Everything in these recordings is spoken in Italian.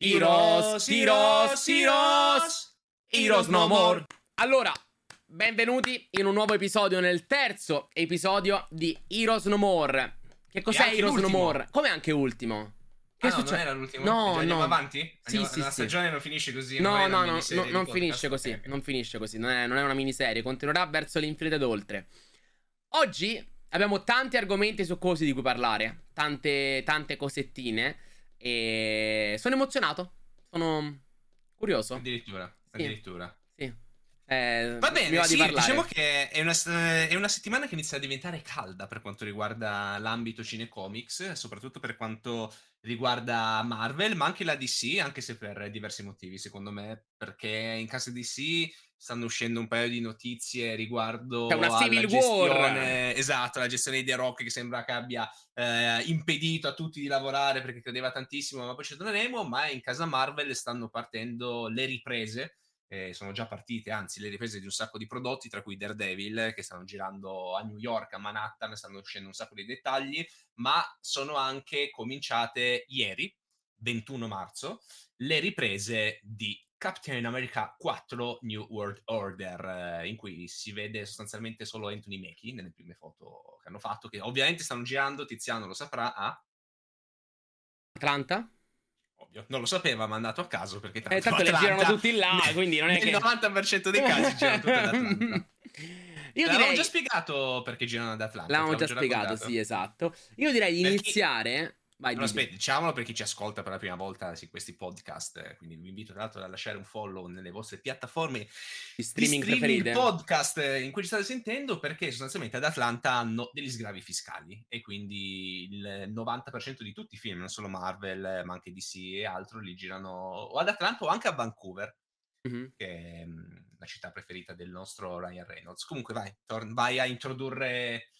Heroes, Heroes, Heroes, Heroes no more. Allora, benvenuti in un nuovo episodio, nel terzo episodio di Heroes no more. Che cos'è Heroes no more? Come anche ultimo? Che ah, no, non era l'ultimo? No, no. Andiamo avanti? Andiamo, sì, sì, la stagione sì. non finisce così. No, non no, no, no non finisce così. Okay, okay. Non finisce così. Non è, non è una miniserie. Continuerà verso l'infinito ed oltre. Oggi abbiamo tanti argomenti su cose di cui parlare. Tante, tante cosettine. E sono emozionato. Sono curioso. Addirittura. Sì. Addirittura. Sì. Eh, Va bene, di sì, diciamo che è una, è una settimana che inizia a diventare calda per quanto riguarda l'ambito cinecomics, soprattutto per quanto riguarda Marvel, ma anche la DC, anche se per diversi motivi, secondo me, perché in casa DC stanno uscendo un paio di notizie riguardo C'è una alla Civil gestione, War. esatto, la gestione di The Rock che sembra che abbia eh, impedito a tutti di lavorare perché credeva tantissimo, ma poi ci torneremo, ma in casa Marvel stanno partendo le riprese eh, sono già partite, anzi, le riprese di un sacco di prodotti, tra cui Daredevil, che stanno girando a New York, a Manhattan, stanno uscendo un sacco di dettagli, ma sono anche cominciate ieri, 21 marzo, le riprese di Captain America 4 New World Order, eh, in cui si vede sostanzialmente solo Anthony Mackie nelle prime foto che hanno fatto, che ovviamente stanno girando, Tiziano lo saprà, a... Atlanta? Ovvio, non lo sapeva, ma è andato a caso perché Eh, tanto le Atlanta- girano tutti là, quindi non è nel che... 90% dei casi girano tutte ad Atlanta. Io L'avevamo direi... già spiegato perché girano ad Atlanta. L'avevamo già spiegato, raccontato. sì, esatto. Io direi di Per chi- iniziare... Vai, Allora, aspetta, diciamolo per chi ci ascolta per la prima volta su questi podcast, eh, quindi vi invito tra l'altro a lasciare un follow nelle vostre piattaforme Di streaming, di streaming podcast eh, in cui ci state sentendo perché sostanzialmente ad Atlanta hanno degli sgravi fiscali e quindi il 90% di tutti i film, non solo Marvel, ma anche DC e altro, li girano o ad Atlanta o anche a Vancouver, Mhm. che è mm, la città preferita del nostro Ryan Reynolds. Comunque vai, tor- vai a introdurre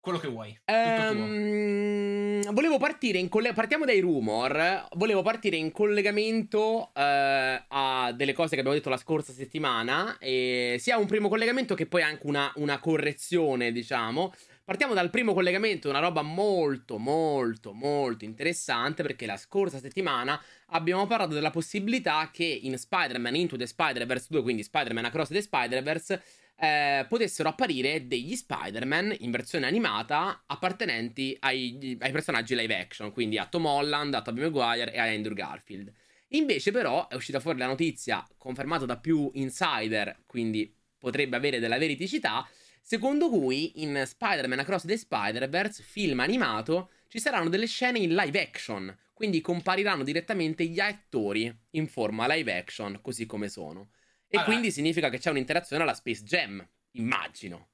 quello che vuoi. Tutto. Ehm, volevo partire in colle- partiamo dai rumor. Volevo partire in collegamento eh, a delle cose che abbiamo detto la scorsa settimana. E sia un primo collegamento che poi anche una, una correzione, diciamo. Partiamo dal primo collegamento, una roba molto, molto, molto interessante. Perché la scorsa settimana abbiamo parlato della possibilità che in Spider-Man Into the Spider-Verse 2, quindi Spider-Man Across the Spider-Verse, eh, potessero apparire degli Spider-Man in versione animata appartenenti ai, ai personaggi live action, quindi a Tom Holland, a Tobey Maguire e a Andrew Garfield. Invece, però, è uscita fuori la notizia, confermata da più insider, quindi potrebbe avere della veridicità, secondo cui in Spider-Man Across the Spider-Verse, film animato, ci saranno delle scene in live action, quindi compariranno direttamente gli attori in forma live action, così come sono. E Allora- quindi significa che c'è un'interazione alla Space Jam, immagino.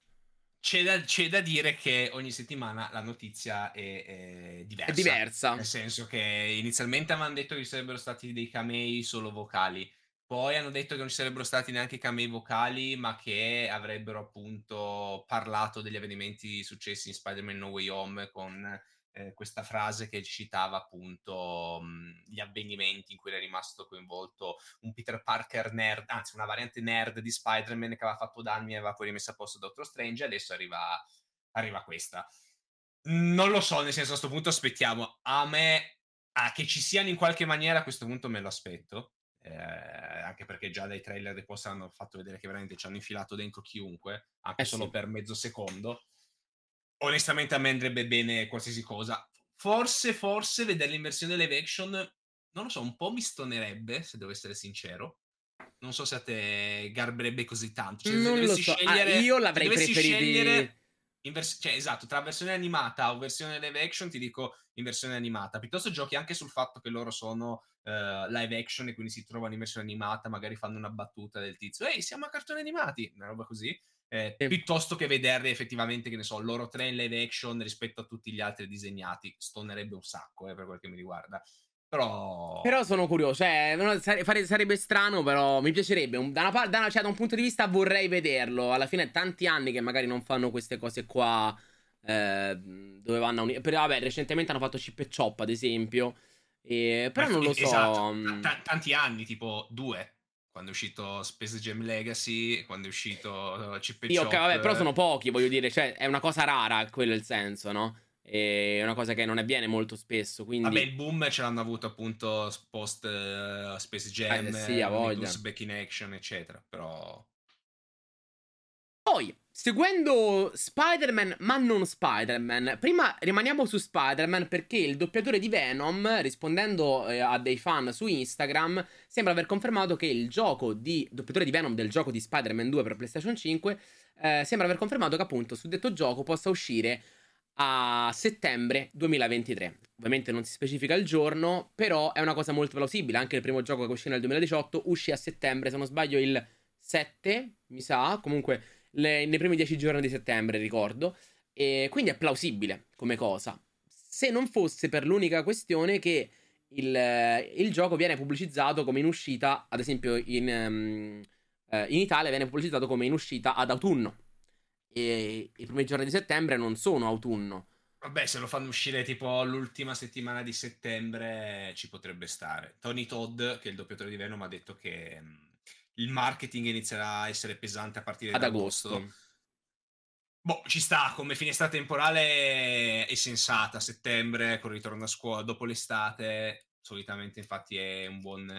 C'è da, c'è da dire che ogni settimana la notizia è, è diversa. È diversa. Nel senso che inizialmente avevano detto che ci sarebbero stati dei camei solo vocali. Poi hanno detto che non ci sarebbero stati neanche camei vocali, ma che avrebbero appunto parlato degli avvenimenti successi in Spider-Man No Way Home con eh, questa frase che citava appunto mh, gli avvenimenti in cui era rimasto coinvolto un Peter Parker nerd, anzi una variante nerd di Spider-Man che aveva fatto danni e aveva poi rimesso a posto Doctor Strange e adesso arriva, arriva questa. Non lo so, nel senso a questo punto aspettiamo. A me, a che ci siano in qualche maniera a questo punto me lo aspetto. Eh, anche perché già dai trailer dei post hanno fatto vedere che veramente ci hanno infilato dentro chiunque, anche Eh sì. solo per mezzo secondo. Onestamente a me andrebbe bene qualsiasi cosa. Forse, forse vederli in versione live action, non lo so, un po' mi stonerebbe, se devo essere sincero. Non so se a te garberebbe così tanto. Cioè, se non lo so. Ah, io l'avrei dovessi preferiti. scegliere vers- cioè, esatto, tra versione animata o versione live action ti dico in versione animata. Piuttosto giochi anche sul fatto che loro sono eh, live action e quindi si trovano in versione animata, magari fanno una battuta del tizio, ehi, siamo a cartoni animati, una roba così. eh, Sì. Piuttosto che vederli effettivamente, che ne so, loro tre in live action rispetto a tutti gli altri disegnati. Stonerebbe un sacco, eh, per quel che mi riguarda. Però... Però sono curioso, cioè, non- sare- fare- sarebbe strano, però mi piacerebbe. Da, una, par- da, una- cioè, da un punto di vista vorrei vederlo. Alla fine è tanti anni che magari non fanno queste cose qua. eh, dove vanno a unire. Però vabbè, recentemente hanno fatto Chip e Chop, ad esempio. E, però Ma non lo so. esatto, mm, ta- tanti anni, tipo due. Quando è uscito Space Jam Legacy, quando è uscito uh, Chip e ok, Chop, vabbè, però eh. sono pochi, voglio dire, cioè, è una cosa rara, quello è il senso, no? È una cosa che non avviene molto spesso. Quindi... Vabbè, il boom ce l'hanno avuto appunto post uh, Space Jam, eh, sì, a voglia. Back in Action, eccetera. Però. Poi, seguendo Spider-Man, ma non Spider-Man, prima rimaniamo su Spider-Man perché il doppiatore di Venom, rispondendo eh, a dei fan su Instagram, sembra aver confermato che il gioco di doppiatore di Venom del gioco di Spider-Man 2 per PlayStation 5 eh, sembra aver confermato che appunto su detto gioco possa uscire a settembre 2023. Ovviamente non si specifica il giorno, però è una cosa molto plausibile. Anche il primo gioco che uscì nel 2018 uscì a settembre, se non sbaglio il 7, mi sa, comunque le, nei primi 10 giorni di settembre, ricordo. E quindi è plausibile come cosa. Se non fosse per l'unica questione che il, il gioco viene pubblicizzato come in uscita, ad esempio in, um, in Italia viene pubblicizzato come in uscita ad autunno e i primi giorni di settembre non sono autunno. Vabbè, se lo fanno uscire tipo l'ultima settimana di settembre ci potrebbe stare. Tony Todd, che è il doppiatore di Venom, ha detto che mh, il marketing inizierà a essere pesante a partire Ad da agosto. agosto. Boh, ci sta, come finestra temporale è sensata, settembre con il ritorno a scuola dopo l'estate, solitamente infatti è un buon,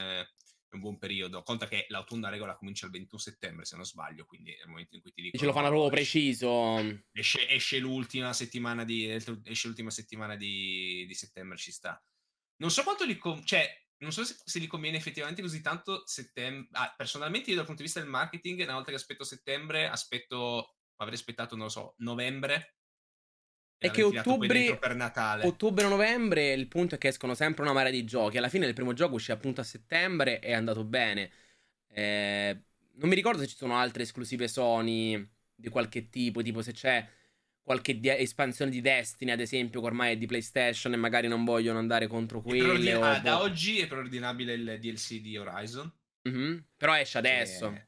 è un buon periodo. Conta che l'autunno a regola comincia il 21 settembre, se non sbaglio, quindi è il momento in cui ti dico. Ce lo fanno proprio preciso. Esce, esce, l'ultima settimana di, esce l'ultima settimana di, di settembre, ci sta. Non so quanto li. Com- cioè, non so se, se, gli conviene effettivamente così tanto settembre. Ah, personalmente, io dal punto di vista del marketing, una volta che aspetto settembre, aspetto. Avrei aspettato, non lo so, novembre è che ottobre, ottobre-novembre il punto è che escono sempre una marea di giochi. Alla fine il primo gioco uscì appunto a settembre e è andato bene. Eh, non mi ricordo se ci sono altre esclusive Sony di qualche tipo, tipo se c'è qualche di- espansione di Destiny, ad esempio, che ormai è di PlayStation e magari non vogliono andare contro quelle. O... Ah, da boh. oggi è preordinabile il DLC di Horizon. Mm-hmm. Però esce adesso. Che...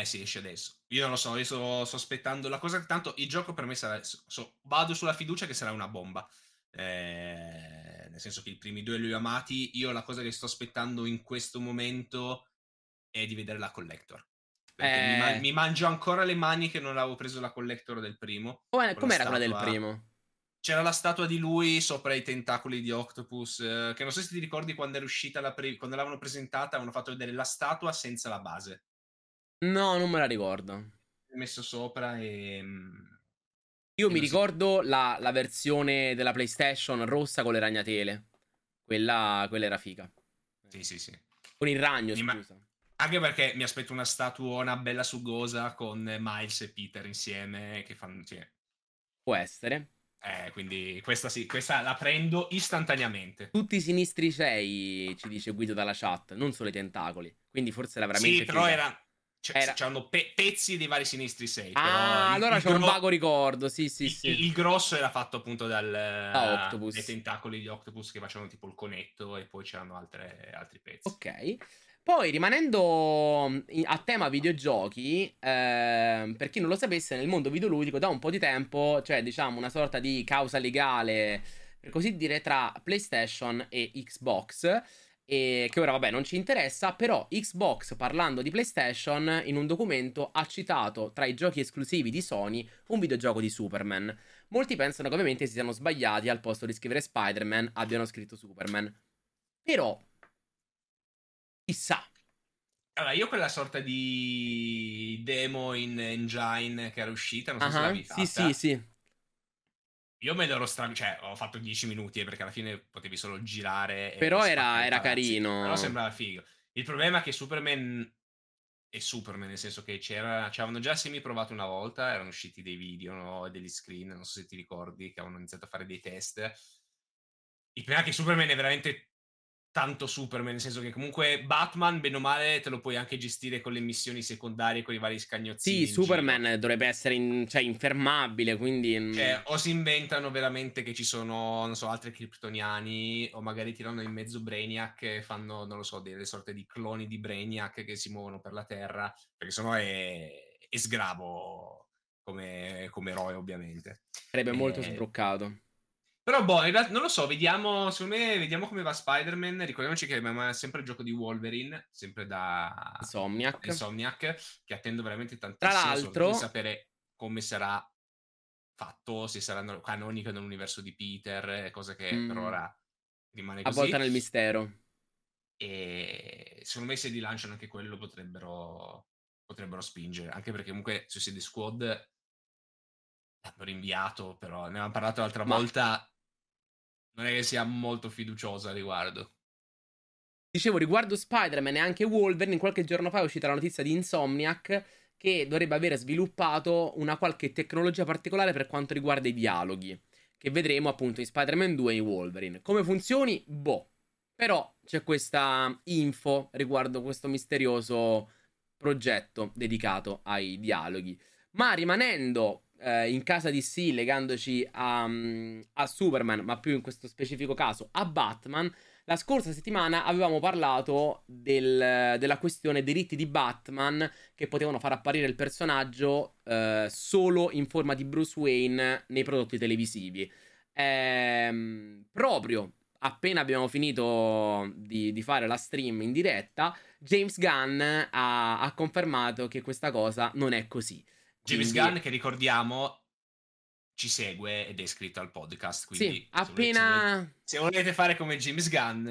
Eh sì, esce adesso. Io non lo so, io sto, sto aspettando la cosa. Tanto il gioco per me sarà. So, vado sulla fiducia che sarà una bomba. Eh, nel senso che i primi due li ho amati. Io la cosa che sto aspettando in questo momento è di vedere la collector. Perché eh... mi, man- mi, mangio ancora le mani che non avevo preso la collector del primo. Com'era, com'era quella del primo? C'era la statua di lui sopra i tentacoli di Octopus. Eh, che non so se ti ricordi quando era uscita pre- quando l'avevano presentata, avevano fatto vedere la statua senza la base. No, non me la ricordo. Messo sopra e... Mm, Io e mi ricordo si... la, la, versione della PlayStation rossa con le ragnatele. Quella, quella era figa. Sì, sì, sì. Con il ragno, mi scusa. Ma... Anche perché mi aspetto una statuona bella sugosa con Miles e Peter insieme che fanno... Sì. Può essere. Eh, quindi questa sì, questa la prendo istantaneamente. Tutti i sinistri 6, ci dice Guido dalla chat, non solo i tentacoli. Quindi forse era veramente Sì, però era cioè, era... c'erano pe- pezzi dei vari sinistri 6. Ah, allora il c'è gro- un vago ricordo. Sì, sì, il, sì. Il, grosso era fatto appunto dal, da Octopus. dai tentacoli di Octopus che facevano tipo il conetto e poi c'erano altre, altri pezzi. Ok. Poi rimanendo a tema videogiochi, eh, per chi non lo sapesse, nel mondo videoludico da un po' di tempo c'è diciamo una sorta di causa legale, per così dire, tra PlayStation e Xbox e che ora vabbè non ci interessa, però Xbox parlando di PlayStation in un documento ha citato tra i giochi esclusivi di Sony un videogioco di Superman. Molti pensano che ovviamente si siano sbagliati al posto di scrivere Spider-Man abbiano scritto Superman. Però chissà. Allora, io quella sorta di demo in engine che era uscita, non so uh-huh, se l'avevi fatta. Sì, sì, sì. Io me l'ero stra... cioè ho fatto 10 minuti eh, perché alla fine potevi solo girare. Però era, era carino. Però sembrava figo. Il problema è che Superman è Superman, nel senso che c'era, ci avevano già semi provato una volta, erano usciti dei video no, e degli screen, non so se ti ricordi, che avevano iniziato a fare dei test. Il problema è che Superman è veramente tanto Superman, nel senso che comunque Batman, bene o male, te lo puoi anche gestire con le missioni secondarie, con i vari scagnozzini. Sì, Superman giro. dovrebbe essere in, cioè, infermabile, quindi... Mm. Cioè, o si inventano veramente che ci sono, non so, altri kryptoniani, o magari tirano in mezzo Brainiac e fanno, non lo so, delle sorte di cloni di Brainiac che si muovono per la Terra, perché sennò è, è sgravo come, come eroe, ovviamente. Sarebbe molto sbroccato. Però, boh, in realtà non lo so, vediamo, secondo me, vediamo come va Spider-Man. Ricordiamoci che è sempre il gioco di Wolverine, sempre da Insomniac, Insomniac che attendo veramente tantissimo Tra l'altro, di sapere come sarà fatto, se saranno canoniche nell'universo di Peter, cosa che mm. per ora rimane così. Avvolta nel mistero. E secondo me se rilanciano anche quello potrebbero, potrebbero spingere, anche perché comunque Suicide Squad l'hanno rinviato, però ne avevamo parlato l'altra Ma... volta, non è che sia molto fiduciosa a riguardo. Dicevo, riguardo Spider-Man e anche Wolverine, qualche giorno fa è uscita la notizia di Insomniac che dovrebbe avere sviluppato una qualche tecnologia particolare per quanto riguarda i dialoghi, che vedremo appunto in Spider-Man 2 e in Wolverine. Come funzioni? Boh. Però c'è questa info riguardo questo misterioso progetto dedicato ai dialoghi. Ma rimanendo eh, in casa di sì, legandoci a, a Superman, ma più in questo specifico caso a Batman, la scorsa settimana avevamo parlato del, della questione diritti di Batman che potevano far apparire il personaggio eh, solo in forma di Bruce Wayne nei prodotti televisivi. Ehm, proprio appena abbiamo finito di, di, fare la stream in diretta, James Gunn ha, ha, confermato che questa cosa non è così. James Quindi... Gunn, che ricordiamo, ci segue ed è iscritto al podcast. Quindi sì, appena. Se volete, se volete, fare come James Gunn,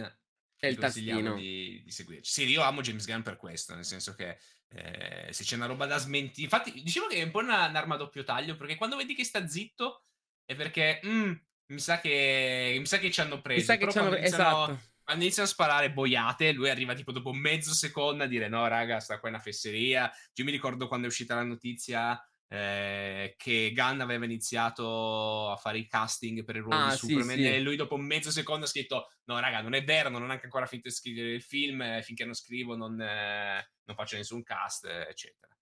è il tastino di, di, seguirci. Sì, io amo James Gunn per questo, nel senso che eh, se c'è una roba da smentire. Infatti, dicevo che è un po' una, un'arma a doppio taglio, perché quando vedi che sta zitto è perché mm, mi, sa che, mi sa che ci hanno preso. Mi sa che ci hanno preso. Esatto. Quando iniziano a sparare boiate, lui arriva tipo dopo mezzo secondo a dire: No, raga, sta qua è una fesseria. Io mi ricordo quando è uscita la notizia eh, che Gunn aveva iniziato a fare i casting per il ruolo ah, di Superman sì, sì. e lui dopo mezzo secondo ha scritto no raga non è vero non ho neanche ancora finito di scrivere il film eh, finché non scrivo non, eh, non faccio nessun cast eccetera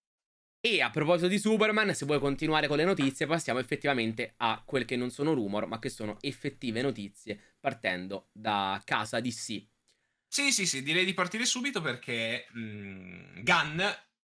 e a proposito di Superman, se vuoi continuare con le notizie, passiamo effettivamente a quel che non sono rumor, ma che sono effettive notizie, partendo da casa DC. Sì, sì, sì, direi di partire subito perché mh, mm, Gunn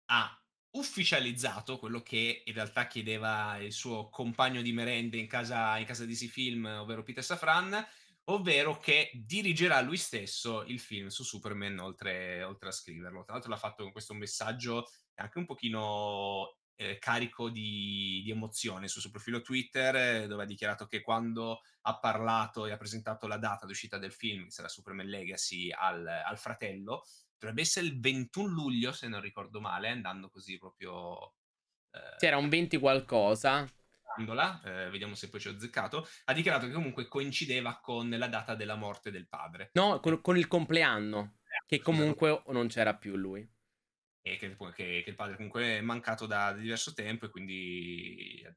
ha ufficializzato quello che in realtà chiedeva il suo compagno di merende in casa, in casa DC Film, ovvero Peter Safran, ovvero che dirigerà lui stesso il film su Superman oltre, oltre a scriverlo. Tra l'altro l'ha fatto con questo messaggio anche un pochino eh, carico di, di, emozione sul suo profilo Twitter, eh, dove ha dichiarato che quando ha parlato e ha presentato la data d'uscita del film, che sarà Superman Legacy, al, al fratello, dovrebbe essere il 21 luglio, se non ricordo male, andando così proprio... Eh, C'era un 20 qualcosa. Eh, vediamo se poi ci ho azzeccato, ha dichiarato che comunque coincideva con la data della morte del padre. No, con, con il compleanno, eh, che comunque non c'era più lui. E che, che, che, il padre comunque è mancato da diverso tempo e quindi ha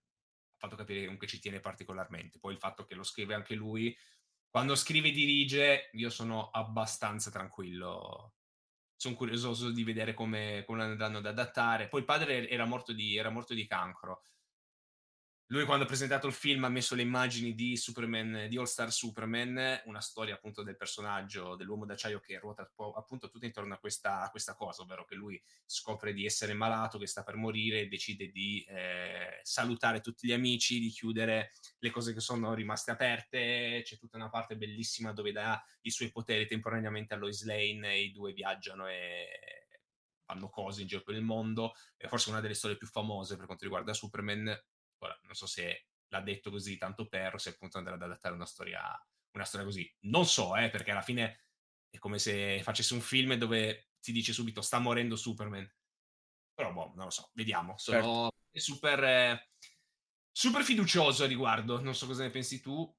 fatto capire che comunque ci tiene particolarmente. Poi il fatto che lo scrive anche lui, quando scrive e dirige, io sono abbastanza tranquillo sono curioso di vedere come, come andranno ad adattare. Poi il padre era morto di, era morto di cancro. Lui quando ha presentato il film ha messo le immagini di Superman, di All Star Superman, una storia appunto del personaggio dell'uomo d'acciaio che ruota appunto tutto intorno a questa, a questa cosa, ovvero che lui scopre di essere malato, che sta per morire decide di eh, salutare tutti gli amici, di chiudere le cose che sono rimaste aperte. C'è tutta una parte bellissima dove dà i suoi poteri temporaneamente a Lois Lane i due viaggiano e fanno cose in giro per il mondo. È forse una delle storie più famose per quanto riguarda Superman Ora, non so se l'ha detto così tanto per se appunto andrà ad adattare una storia, una storia così. Non so, eh, perché alla fine è come se facesse un film dove ti dice subito sta morendo Superman. Però, boh, non lo so, vediamo. Sono certo. super, eh, super fiducioso a riguardo. Non so cosa ne pensi tu.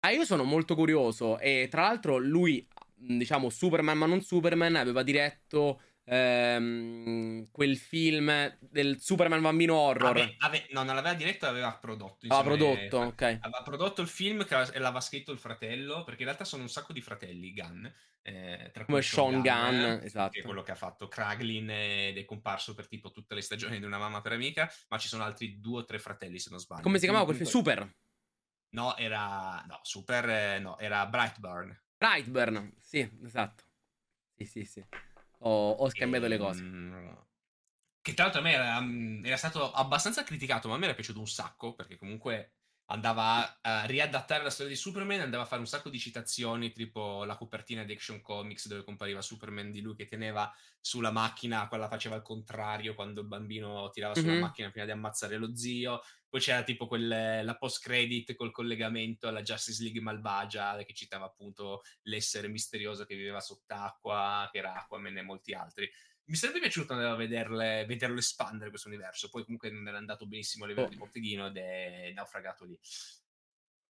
Ah, io sono molto curioso. E tra l'altro, lui, diciamo, Superman ma non Superman, aveva diretto ehm, quel film del Superman bambino horror. Ave, ave, no, non l'aveva diretto, aveva prodotto. Aveva prodotto, ok. Aveva prodotto il film che l'aveva scritto il fratello, perché in realtà sono un sacco di fratelli, Gunn. Eh, Come Sean Gunn, Gunn eh, esatto. Che è quello che ha fatto Kraglin ed è comparso per tipo tutte le stagioni di Una mamma per amica, ma ci sono altri due o tre fratelli se non sbaglio. Come si chiamava quel film? Super? No, era... No, Super... Eh, no, era Brightburn. Brightburn, sì, esatto. Sì, sì, sì ho, ho scambiato e, le cose. Ehm, che tra l'altro a me era, mm, era, stato abbastanza criticato, ma a me era piaciuto un sacco, perché comunque andava a riadattare la storia di Superman, andava a fare un sacco di citazioni, tipo la copertina di Action Comics dove compariva Superman di lui che teneva sulla macchina, quella faceva al contrario quando il bambino tirava sulla mm-hmm. macchina prima di ammazzare lo zio, poi c'era tipo quel, la post credit col collegamento alla Justice League malvagia che citava appunto l'essere misterioso che viveva sott'acqua, che era Aquaman e molti altri. Mi sarebbe piaciuto andare a vederle, vederlo espandere questo universo, poi comunque non era andato benissimo a livello oh. di botteghino ed è naufragato lì.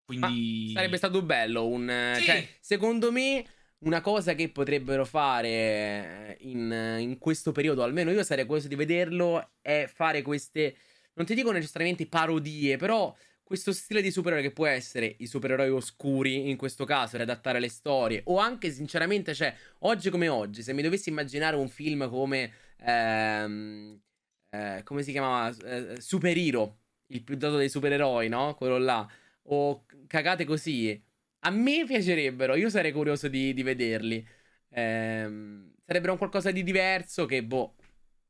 Quindi... Ma sarebbe stato bello un... Sì. Cioè, secondo me una cosa che potrebbero fare in, in, questo periodo, almeno io sarei curioso di vederlo, è fare queste, non ti dico necessariamente parodie, però questo stile di supereroe che può essere i supereroi oscuri, in questo caso, riadattare le storie, o anche sinceramente, cioè, oggi come oggi, se mi dovessi immaginare un film come, ehm, eh, come si chiamava, eh, Super Hero, il più dato dei supereroi, no? Quello là, o cagate così a me piacerebbero, io sarei curioso di, di vederli. Ehm, sarebbero un qualcosa di diverso che, boh,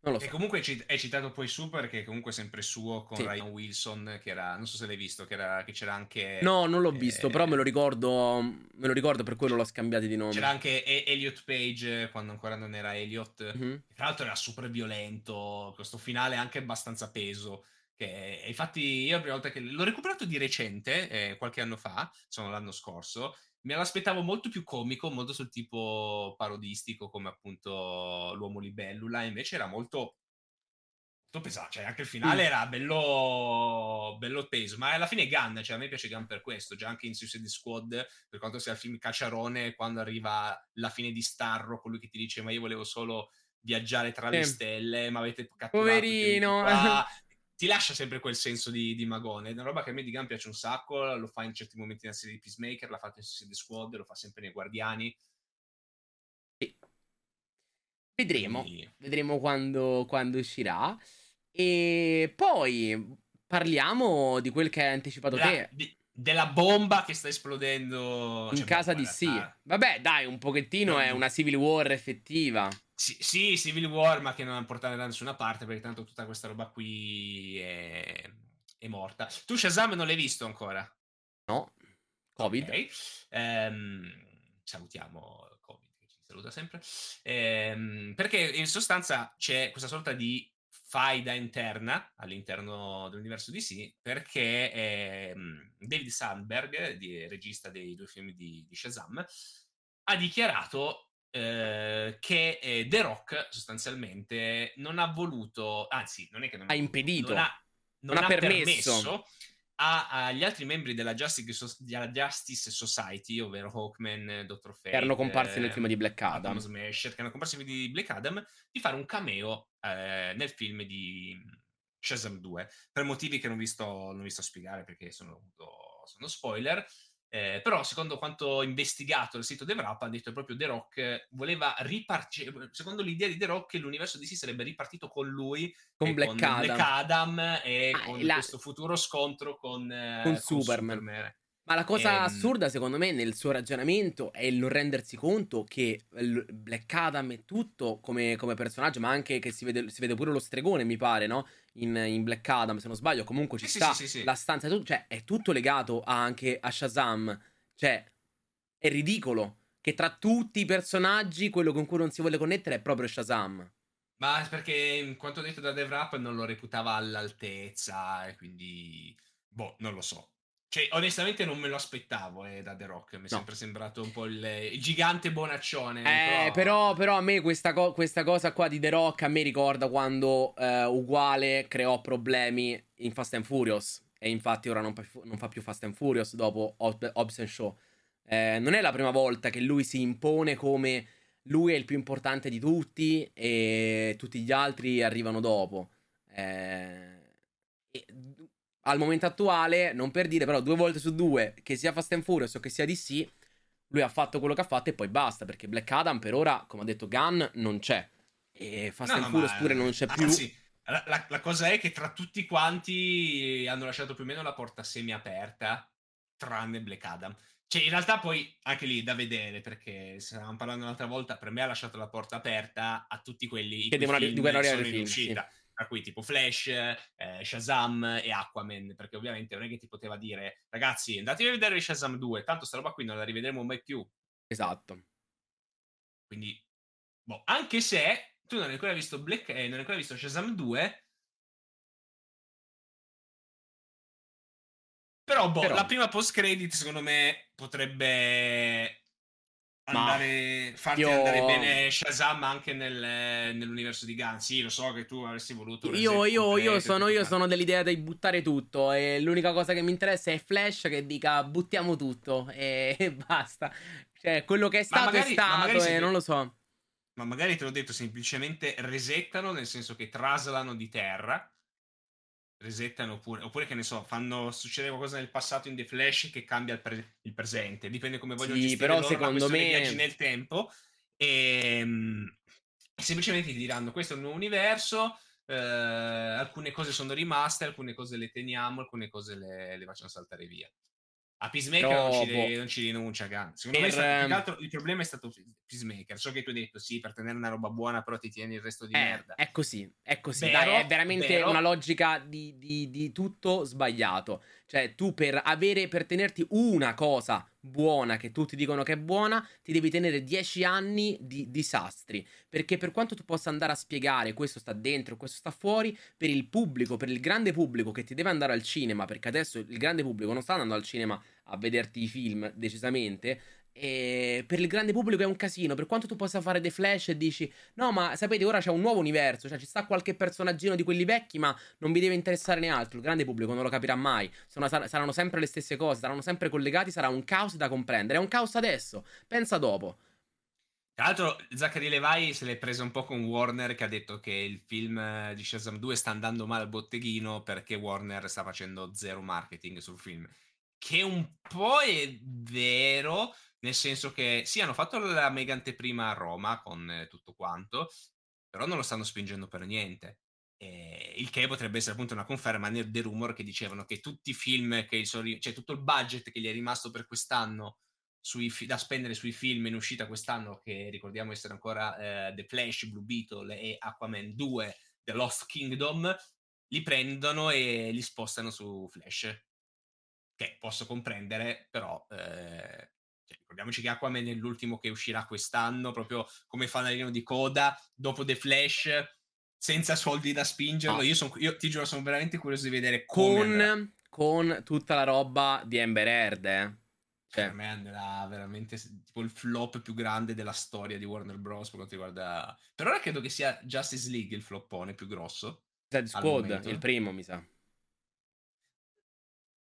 so. E comunque è citato poi Super, che è comunque sempre suo con sì. Ryan Wilson, che era, non so se l'hai visto, che, era, che c'era anche... No, non l'ho visto, eh, però me lo ricordo, me lo ricordo per quello l'ho scambiato di nome. C'era anche Elliot Page, quando ancora non era Elliot. Mm-hmm. Tra l'altro era super violento, questo finale anche abbastanza peso. Che, infatti, io la prima volta che l'ho recuperato di recente, eh, qualche anno fa, sono l'anno scorso, me l'aspettavo molto più comico, molto sul tipo parodistico, come appunto l'uomo libellula, invece era molto, molto pesante. Cioè, anche il finale mm. era bello, bello peso, ma alla fine Gunn, cioè a me piace Gunn per questo, già anche in Suicide Squad, per quanto sia il film cacciarone, quando arriva la fine di Starro, colui che ti dice ma io volevo solo viaggiare tra le stelle, ma avete catturato Poverino! ti lascia sempre quel senso di, di magone. È una roba che a me di Gun piace un sacco, lo fa in certi momenti nella serie di Peacemaker, l'ha fatto in Suicide Squad, lo fa sempre nei Guardiani. Sì. Vedremo, Quindi... vedremo quando, quando, uscirà. E poi parliamo di quel che hai anticipato La, te. Di, della bomba che sta esplodendo in cioè, casa di sì. Vabbè, dai, un pochettino è una civil war effettiva. Sì, sì, Civil War, ma che non portare da nessuna parte, perché tanto tutta questa roba qui è, è morta. Tu Shazam non l'hai visto ancora? No. Covid. Okay. Ehm, salutiamo Covid, che ci saluta sempre. Ehm, perché in sostanza c'è questa sorta di faida interna all'interno dell'universo DC perché ehm, David Sandberg, di, regista dei due film di, di Shazam, ha dichiarato eh, che eh, The Rock sostanzialmente non ha voluto, anzi, non è che non ha, ha impedito, non ha, non non ha permesso, permesso a, agli altri membri della Justice, della Justice, Society, ovvero Hawkman, Dr. Fate, che erano comparsi nel film di Black Adam, Smasher, che erano comparsi nel film di Black Adam, di fare un cameo eh, nel film di Shazam 2, per motivi che non vi sto, non vi sto a spiegare perché sono, sono spoiler. Eh, però, secondo quanto investigato il sito DevRap, ha detto proprio The Rock voleva ripartire. Secondo l'idea di The Rock, l'universo DC sarebbe ripartito con lui, con, Black, con Adam. Black, Adam. e ah, con la... questo futuro scontro con, eh, con, con Superman. Superman. Ma la cosa ehm... assurda, secondo me, nel suo ragionamento è il non rendersi conto che Black Adam è tutto come, come personaggio, ma anche che si vede, si vede, pure lo stregone, mi pare, no? In, in, Black Adam, se non sbaglio, comunque ci sì, sta sì, sì, la stanza, tutto, cioè è tutto legato anche a Shazam. Cioè, è ridicolo che tra tutti i personaggi quello con cui non si vuole connettere è proprio Shazam. Ma perché, in quanto detto da DevRap, non lo reputava all'altezza, e quindi, boh, non lo so. Cioè, onestamente non me lo aspettavo eh, da The Rock. Mi è no. sempre sembrato un po' il, il gigante bonaccione. Eh, però... Però, però... a me questa, co- questa, cosa qua di The Rock a me ricorda quando eh, Uguale creò problemi in Fast and Furious. E infatti ora non, pa- non fa più Fast and Furious dopo Hob- Hobbs Show. Eh, non è la prima volta che lui si impone come lui è il più importante di tutti e tutti gli altri arrivano dopo. Eh, al momento attuale, non per dire, però due volte su due, che sia Fast and Furious o che sia DC, lui ha fatto quello che ha fatto e poi basta, perché Black Adam per ora, come ha detto Gunn, non c'è. E Fast no, and Furious pure non c'è più. Anzi, la, la, la, cosa è che tra tutti quanti hanno lasciato più o meno la porta semi aperta, tranne Black Adam. Cioè, in realtà poi anche lì da vedere, perché stavamo parlando un'altra volta, per me ha lasciato la porta aperta a tutti quelli che devono, devono arrivare in uscita. Sì tra cui tipo Flash, eh, Shazam e Aquaman, perché ovviamente non è che ti poteva dire ragazzi andatevi a vedere Shazam 2, tanto sta roba qui non la rivedremo mai più. Esatto. Quindi, boh, anche se tu non hai ancora visto Black, eh, non hai ancora visto Shazam 2, Però, boh, Però... la prima post credit secondo me potrebbe andare, farti io... andare bene Shazam anche nel, nell'universo di Gun. Sì, lo so che tu avresti voluto. Io, io, io, sono, io sono dell'idea di buttare tutto. E l'unica cosa che mi interessa è Flash che dica buttiamo tutto e, e basta. Cioè, quello che è stato magari, è stato e non lo so. Ma magari te l'ho detto semplicemente resettano, nel senso che traslano di terra resettano oppure, oppure che ne so, fanno succedere qualcosa nel passato in The Flash che cambia il, pre- il presente, dipende come vogliono sì, gestire però secondo me viaggi nel tempo e um, semplicemente ti diranno questo è un nuovo universo, eh, alcune cose sono rimaste, alcune cose le teniamo, alcune cose le, le facciamo saltare via. A Peacemaker non ci, boh. non ci, rinuncia, Gun. Secondo per, me stato, altro, il problema è stato Peacemaker. So che tu hai detto sì, per tenere una roba buona, però ti tieni il resto di eh, merda. È così, è così. Vero, Dai, è veramente vero. una logica di, di, di, tutto sbagliato. Cioè, tu per avere, per tenerti una cosa buona, che tutti dicono che è buona, ti devi tenere dieci anni di disastri. Perché per quanto tu possa andare a spiegare questo sta dentro, questo sta fuori, per il pubblico, per il grande pubblico che ti deve andare al cinema, perché adesso il grande pubblico non sta andando al cinema a vederti i film decisamente. E per il grande pubblico è un casino. Per quanto tu possa fare dei flash e dici: No, ma sapete, ora c'è un nuovo universo. Cioè, ci sta qualche personaggino di quelli vecchi, ma non vi deve interessare né altro. Il grande pubblico non lo capirà mai. Sono, saranno sempre le stesse cose, saranno sempre collegati. Sarà un caos da comprendere. È un caos adesso. Pensa dopo. Tra l'altro, Zachary Levi se l'è presa un po' con Warner, che ha detto che il film di Shazam 2 sta andando male al botteghino perché Warner sta facendo zero marketing sul film che un po' è vero, nel senso che sì, hanno fatto la mega anteprima a Roma con eh, tutto quanto, però non lo stanno spingendo per niente. Eh, il che potrebbe essere appunto una conferma The Rumor che dicevano che tutti i film, che sono, cioè tutto il budget che gli è rimasto per quest'anno sui, da spendere sui film in uscita quest'anno, che ricordiamo essere ancora eh, The Flash, Blue Beetle e Aquaman 2, The Lost Kingdom, li prendono e li spostano su Flash che posso comprendere, però eh, cioè, ricordiamoci che Aquaman è l'ultimo che uscirà quest'anno, proprio come fanalino di coda, dopo The Flash, senza soldi da spingerlo. No. Io, son, io, ti giuro, sono veramente curioso di vedere con, con tutta la roba di Amber Heard, eh. Cioè, per me andrà veramente tipo il flop più grande della storia di Warner Bros. per quanto riguarda. Per ora credo che sia Justice League il floppone più grosso. Dead Squad, il primo, mi sa.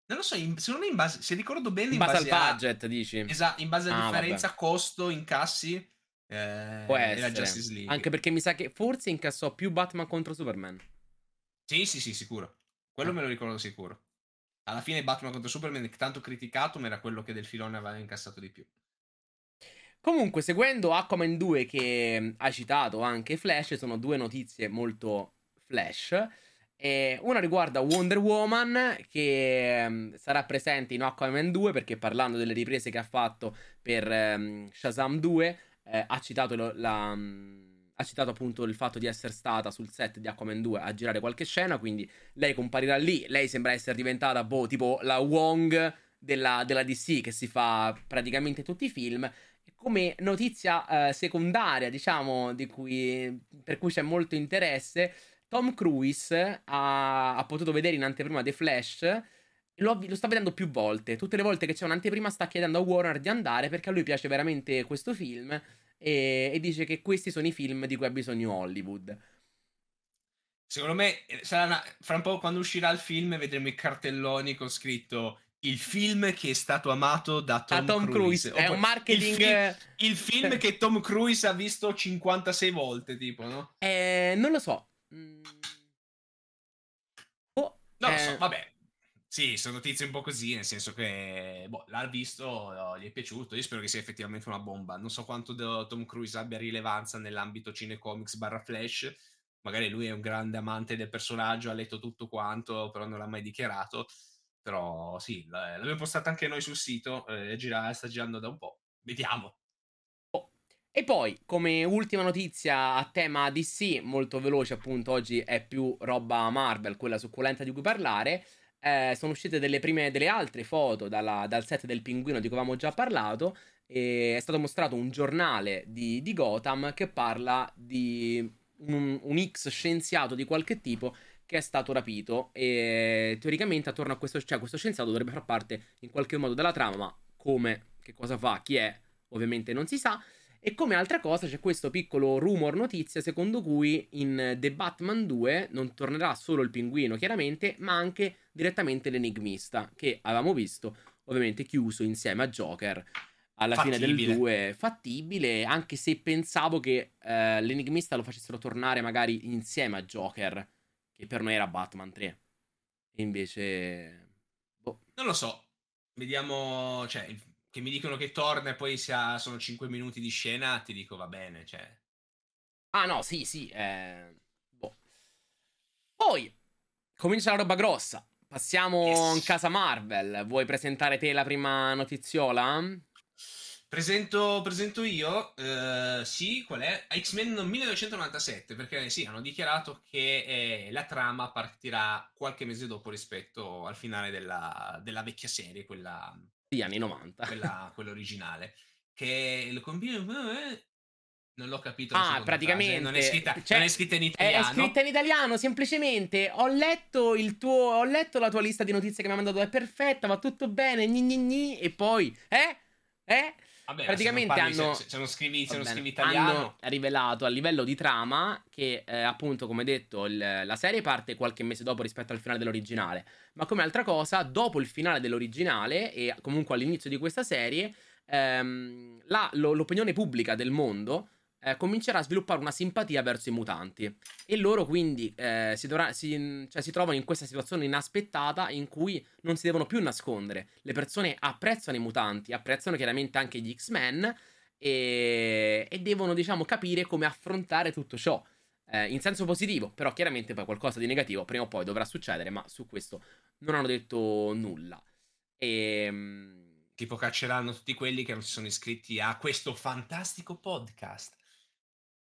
Non lo so, in, secondo me in base, se ricordo bene... In, in base, base, al budget, a, dici? Esatto, in base alla ah, differenza vabbè. costo, incassi, eh, Può essere. Justice League. Anche perché mi sa che forse incassò più Batman contro Superman. Sì, sì, sì, sicuro. Quello ah. me lo ricordo sicuro. Alla fine Batman contro Superman, tanto criticato, ma era quello che del filone aveva incassato di più. Comunque, seguendo Aquaman 2 che ha citato anche Flash, sono due notizie molto flash. E una riguarda Wonder Woman che um, sarà presente in Aquaman 2 perché parlando delle riprese che ha fatto per um, Shazam 2 eh, ha, citato lo, la, um, ha citato appunto il fatto di essere stata sul set di Aquaman 2 a girare qualche scena quindi lei comparirà lì. Lei sembra essere diventata boh, tipo la Wong della, della DC che si fa praticamente tutti i film. Come notizia eh, secondaria diciamo di cui, per cui c'è molto interesse Tom Cruise ha, ha potuto vedere in anteprima The Flash. Lo, lo, sta vedendo più volte. Tutte le volte che c'è un'anteprima sta chiedendo a Warner di andare perché a lui piace veramente questo film e, e dice che questi sono i film di cui ha bisogno Hollywood. Secondo me, eh, una, fra un po' quando uscirà il film vedremo i cartelloni con scritto il film che è stato amato da Tom, da Tom Cruise. Cruise. È un marketing. Il, fi- il film che Tom Cruise ha visto 56 volte, tipo, no? Eh, non lo so. Mm. Oh, non lo so, eh. vabbè. Sì, sono notizie un po' così, nel senso che boh, l'ha visto, gli è piaciuto. Io spero che sia effettivamente una bomba. Non so quanto Tom Cruise abbia rilevanza nell'ambito cinecomics barra flash. Magari lui è un grande amante del personaggio, ha letto tutto quanto, però non l'ha mai dichiarato. Però sì, l'abbiamo postata anche noi sul sito, eh, gira, sta girando da un po'. Vediamo. E poi, come ultima notizia a tema DC, molto veloce appunto, oggi è più roba Marvel, quella succulenta di cui parlare, eh, sono uscite delle prime, delle altre foto dalla, dal set del pinguino di cui avevamo già parlato, e è stato mostrato un giornale di, di Gotham che parla di un, un X scienziato di qualche tipo che è stato rapito e teoricamente attorno a questo, cioè, questo scienziato dovrebbe far parte in qualche modo della trama, ma come, che cosa fa, chi è, ovviamente non si sa. E come altra cosa c'è questo piccolo rumor notizia secondo cui in The Batman 2 non tornerà solo il pinguino chiaramente, ma anche direttamente l'enigmista che avevamo visto ovviamente chiuso insieme a Joker alla fattibile. fine del 2 fattibile anche se pensavo che eh, l'enigmista lo facessero tornare magari insieme a Joker che per noi era Batman 3 e invece boh. non lo so vediamo cioè che mi dicono che torna e poi ha, sono 5 minuti di scena, ti dico va bene, cioè. Ah no, sì, sì. Eh... Boh. Poi comincia la roba grossa. Passiamo yes. in casa Marvel. Vuoi presentare te la prima notiziola? Presento, presento io, uh, sì, qual è? X-Men 1997, perché sì, hanno dichiarato che eh, la trama partirà qualche mese dopo rispetto al finale della, della vecchia serie, quella gli anni 90. Quella, quella originale. Che il combino... Eh, non l'ho capito. Ah, praticamente. Non è, scritta, cioè, non è, scritta, in italiano. È scritta in italiano, semplicemente. Ho letto il tuo. Ho letto la tua lista di notizie che mi ha mandato. È perfetta, va tutto bene. Gni, gni, gni, e poi. Eh? Eh? Vabbè, praticamente se hanno, se, se, non scrivi, se non scrivi italiano. Hanno rivelato a livello di trama che eh, appunto come detto il, la serie parte qualche mese dopo rispetto al finale dell'originale. Ma come altra cosa dopo il finale dell'originale e comunque all'inizio di questa serie ehm, la, lo, l'opinione pubblica del mondo eh, comincerà a sviluppare una simpatia verso i mutanti. E loro quindi eh, si, dovrà, si, cioè, si, trovano in questa situazione inaspettata in cui non si devono più nascondere. Le persone apprezzano i mutanti, apprezzano chiaramente anche gli X-Men e, e devono, diciamo, capire come affrontare tutto ciò. Eh, in senso positivo, però chiaramente poi qualcosa di negativo prima o poi dovrà succedere, ma su questo non hanno detto nulla. E, ehm, tipo cacceranno tutti quelli che non si sono iscritti a questo fantastico podcast.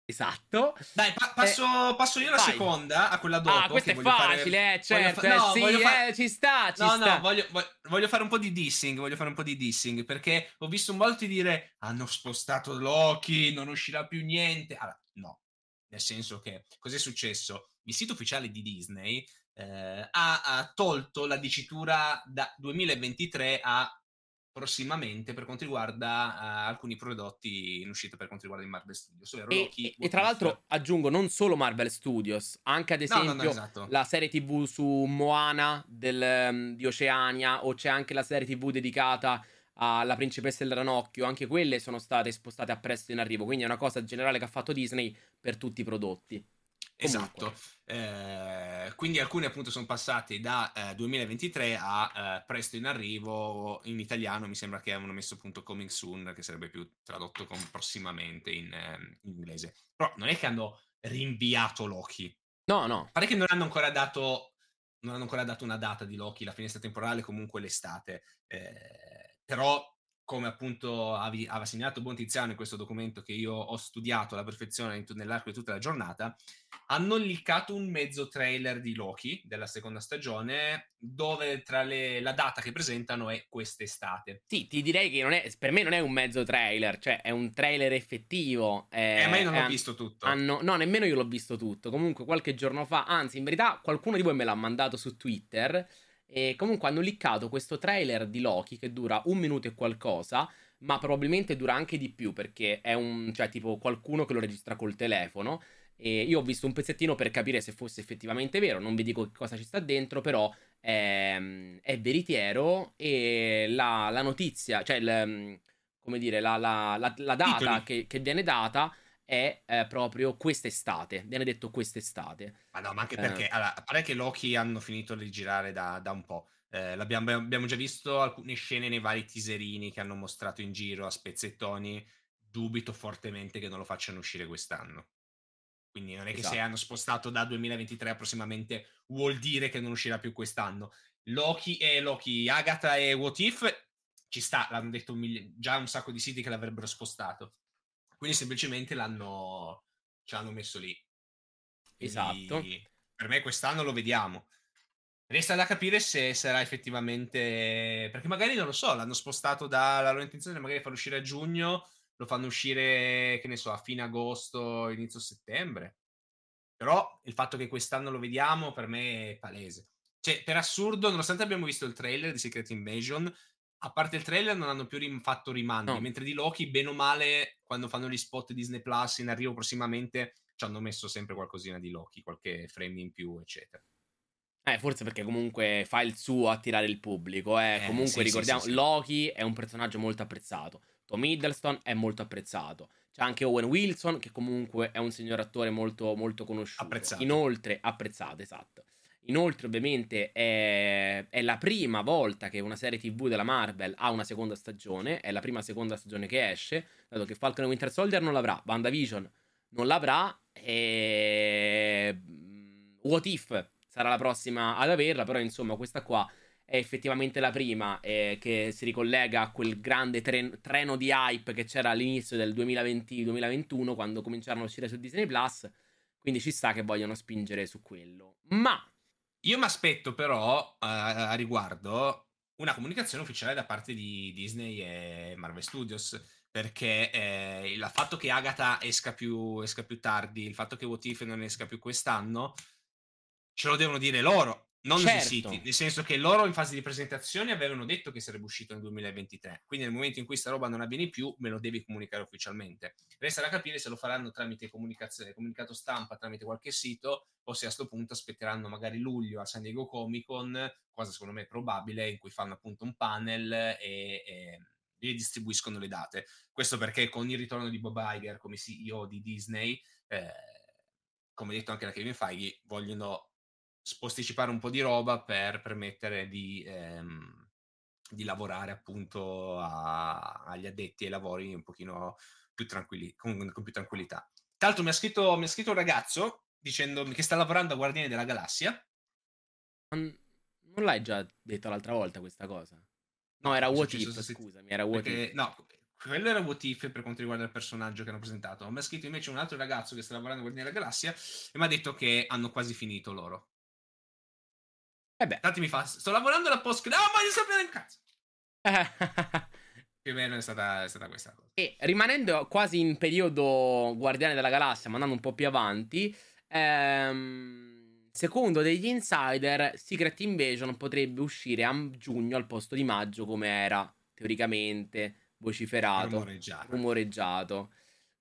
Esatto. Dai, pa- passo, eh, passo, io la vai. seconda a quella dopo. Ah, questo è facile, fare... eh, certo. Fa... No, eh, sì, fa... eh, ci sta, ci no, sta. No, voglio, voglio, fare un po' di dissing, voglio fare un po' di dissing, perché ho visto molti dire hanno spostato Loki, non uscirà più niente. Allora, no. Nel senso che, cos'è successo? Il sito ufficiale di Disney eh, ha, ha tolto la dicitura da 2023 a prossimamente per quanto riguarda uh, alcuni prodotti in uscita per quanto riguarda il Marvel Studios. E, Loki, e, tra l'altro aggiungo non solo Marvel Studios, anche ad esempio no, no, no, esatto. la serie TV su Moana del, um, di Oceania o c'è anche la serie TV dedicata alla principessa del ranocchio, anche quelle sono state spostate a presto in arrivo, quindi è una cosa generale che ha fatto Disney per tutti i prodotti. Esatto, eh, quindi alcuni appunto sono passati da eh, 2023 a eh, presto in arrivo, in italiano mi sembra che avevano messo appunto coming soon, che sarebbe più tradotto con prossimamente in, ehm, in inglese. Però non è che hanno rinviato Loki. No, no. Pare che non hanno ancora dato, non hanno ancora dato una data di Loki, la finestra temporale comunque l'estate. Eh, però come appunto aveva segnalato Buon Tiziano in questo documento che io ho studiato alla perfezione nell'arco di tutta la giornata, hanno liccato un mezzo trailer di Loki della seconda stagione dove tra le, la data che presentano è quest'estate. Sì, ti direi che è, per me non è un mezzo trailer, cioè è un trailer effettivo. È, eh, ma io non l'ho visto tutto. Hanno, no, nemmeno io l'ho visto tutto. Comunque qualche giorno fa, anzi in verità qualcuno di voi me l'ha mandato su Twitter e comunque hanno liccato questo trailer di Loki che dura un minuto e qualcosa, ma probabilmente dura anche di più perché è un, cioè tipo qualcuno che lo registra col telefono. E io ho visto un pezzettino per capire se fosse effettivamente vero, non vi dico che cosa ci sta dentro, però è, è veritiero e la, la notizia, cioè il, come dire, la, la, la data che, che viene data è eh, proprio quest'estate. Viene detto quest'estate. Ma no, ma anche perché, eh. allora, a parte che Loki hanno finito di girare da, da un po'. Eh, abbiamo già visto alcune scene nei vari teaserini che hanno mostrato in giro a spezzettoni. Dubito fortemente che non lo facciano uscire quest'anno. Quindi non è che esatto. se hanno spostato da 2023 approssimatamente vuol dire che non uscirà più quest'anno. Loki e Loki, Agatha e What If ci sta, l'hanno detto un mil- già un sacco di siti che l'avrebbero spostato. Quindi semplicemente l'hanno, ce l'hanno messo lì. Esatto. per me quest'anno lo vediamo. Resta da capire se sarà effettivamente. Perché magari non lo so, l'hanno spostato dalla loro intenzione, magari farlo uscire a giugno, lo fanno uscire, che ne so, a fine agosto, inizio settembre. Però il fatto che quest'anno lo vediamo per me è palese. Cioè, per assurdo, nonostante abbiamo visto il trailer di Secret Invasion, a parte il trailer non hanno più rim- fatto rimandi, No. mentre di Loki, bene o male, quando fanno gli spot Disney Plus in arrivo prossimamente, ci hanno messo sempre qualcosina di Loki, qualche frame in più, eccetera. Eh, forse perché comunque fa il suo attirare il pubblico. Eh. Eh, comunque sì, ricordiamo, sì, sì. Loki è un personaggio molto apprezzato. Tom Hiddleston è molto apprezzato. C'è anche Owen Wilson, che comunque è un signor attore molto, molto conosciuto. Apprezzato. Inoltre, apprezzato, esatto. Inoltre, ovviamente, è, è la prima volta che una serie TV della Marvel ha una seconda stagione. È la prima seconda stagione che esce. Dato che Falcon e Winter Soldier non l'avrà, WandaVision non l'avrà. E. What If sarà la prossima ad averla. Però, insomma, questa qua è effettivamente la prima eh, che si ricollega a quel grande tren- treno di hype che c'era all'inizio del 2020-2021 quando cominciarono a uscire su Disney Plus. Quindi ci sta che vogliono spingere su quello. Ma Io mi aspetto però a, a riguardo una comunicazione ufficiale da parte di Disney e Marvel Studios. Perché eh, il fatto che Agatha esca più, esca più tardi, il fatto che What non esca più quest'anno, ce lo devono dire loro, non Certo. Sui siti. Nel senso che loro in fase di presentazione avevano detto che sarebbe uscito nel 2023. Quindi nel momento in cui sta roba non avviene più, me lo devi comunicare ufficialmente. Resta da capire se lo faranno tramite comunicazione, comunicato stampa, tramite qualche sito, o se a sto punto aspetteranno magari luglio a San Diego Comic Con, cosa secondo me probabile, in cui fanno appunto un panel e, e ridistribuiscono le date. Questo perché con il ritorno di Bob Iger come CEO di Disney, eh, come detto anche da Kevin Feige, vogliono posticipare un po' di roba per permettere di, ehm, di lavorare appunto a- agli addetti ai lavori un pochino più tranquilli, con, con più tranquillità. Tra l'altro mi ha scritto, mi ha scritto un ragazzo dicendomi che sta lavorando a Guardiani della Galassia. non non l'hai già detto l'altra volta questa cosa? No, era What If, sett- scusami, era What perché- If. no, quello era What If per quanto riguarda il personaggio che hanno presentato. Mi ha scritto invece un altro ragazzo che sta lavorando a Guardiani della Galassia e mi ha detto che hanno quasi finito loro. Eh beh. Tanti mi fa, sto lavorando alla post, no, voglio sapere in cazzo. Più o meno è stata, è stata questa cosa. E rimanendo quasi in periodo Guardiani della Galassia, ma andando un po' più avanti, ehm, secondo degli insider, Secret Invasion potrebbe uscire a giugno al posto di maggio, come era teoricamente vociferato, Rumoreggiato. rumoreggiato.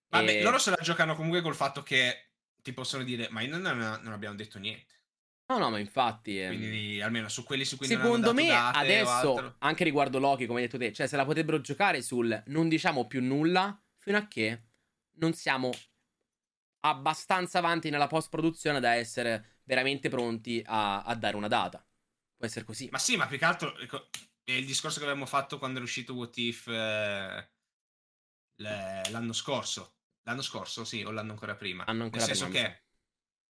Vabbè, E- loro se la giocano comunque col fatto che ti possono dire, ma noi non, non abbiamo detto niente. No, no, ma infatti. ehm, Quindi almeno su quelli su cui Secondo me adesso, anche riguardo Loki, come hai detto te, cioè se la potrebbero giocare sul non diciamo più nulla fino a che non siamo abbastanza avanti nella post-produzione da essere veramente pronti a, a dare una data. Può essere così. Ma sì, ma più che altro ecco, è il discorso che avevamo fatto quando era uscito What If eh, l'anno scorso. L'anno scorso, sì, o l'anno ancora prima. Hanno ancora Nel senso prima, mi che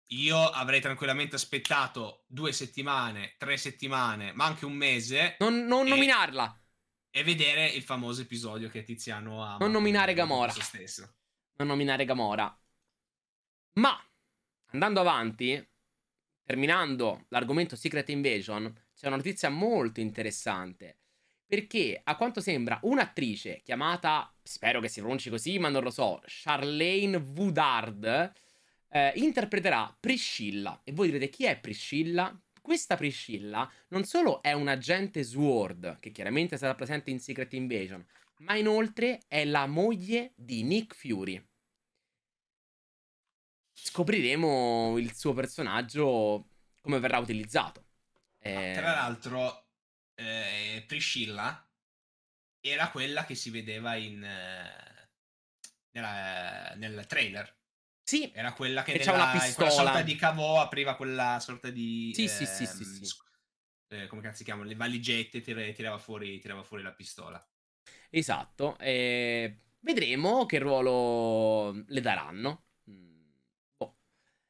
io avrei tranquillamente aspettato due settimane, tre settimane, ma anche un mese Non, non E- nominarla. e vedere il famoso episodio che Tiziano ha. Non nominare Gamora. Stesso. non nominare Gamora. Ma andando avanti, terminando l'argomento Secret Invasion, c'è una notizia molto interessante. Perché a quanto sembra un'attrice chiamata, spero che si pronunci così, ma non lo so, Charlene Woodard, eh, interpreterà Priscilla. E voi direte chi è Priscilla? Questa Priscilla non solo è un agente Sword, che chiaramente sarà presente in Secret Invasion, ma inoltre è la moglie di Nick Fury. Scopriremo il suo personaggio come verrà utilizzato. Eh, Tra l'altro, eh, Priscilla era quella che si vedeva in, eh, nella- nel trailer. Sì, Era quella che Che nella, una quella pistola. sorta di cavò apriva quella sorta di. Sì, sì, sì, sì, ehm, sì. sc- eh, come cazzo si chiamano? Le valigette, tira- tirava fuori, tirava fuori la pistola. esatto. eh, vedremo che ruolo le daranno. Mm, boh.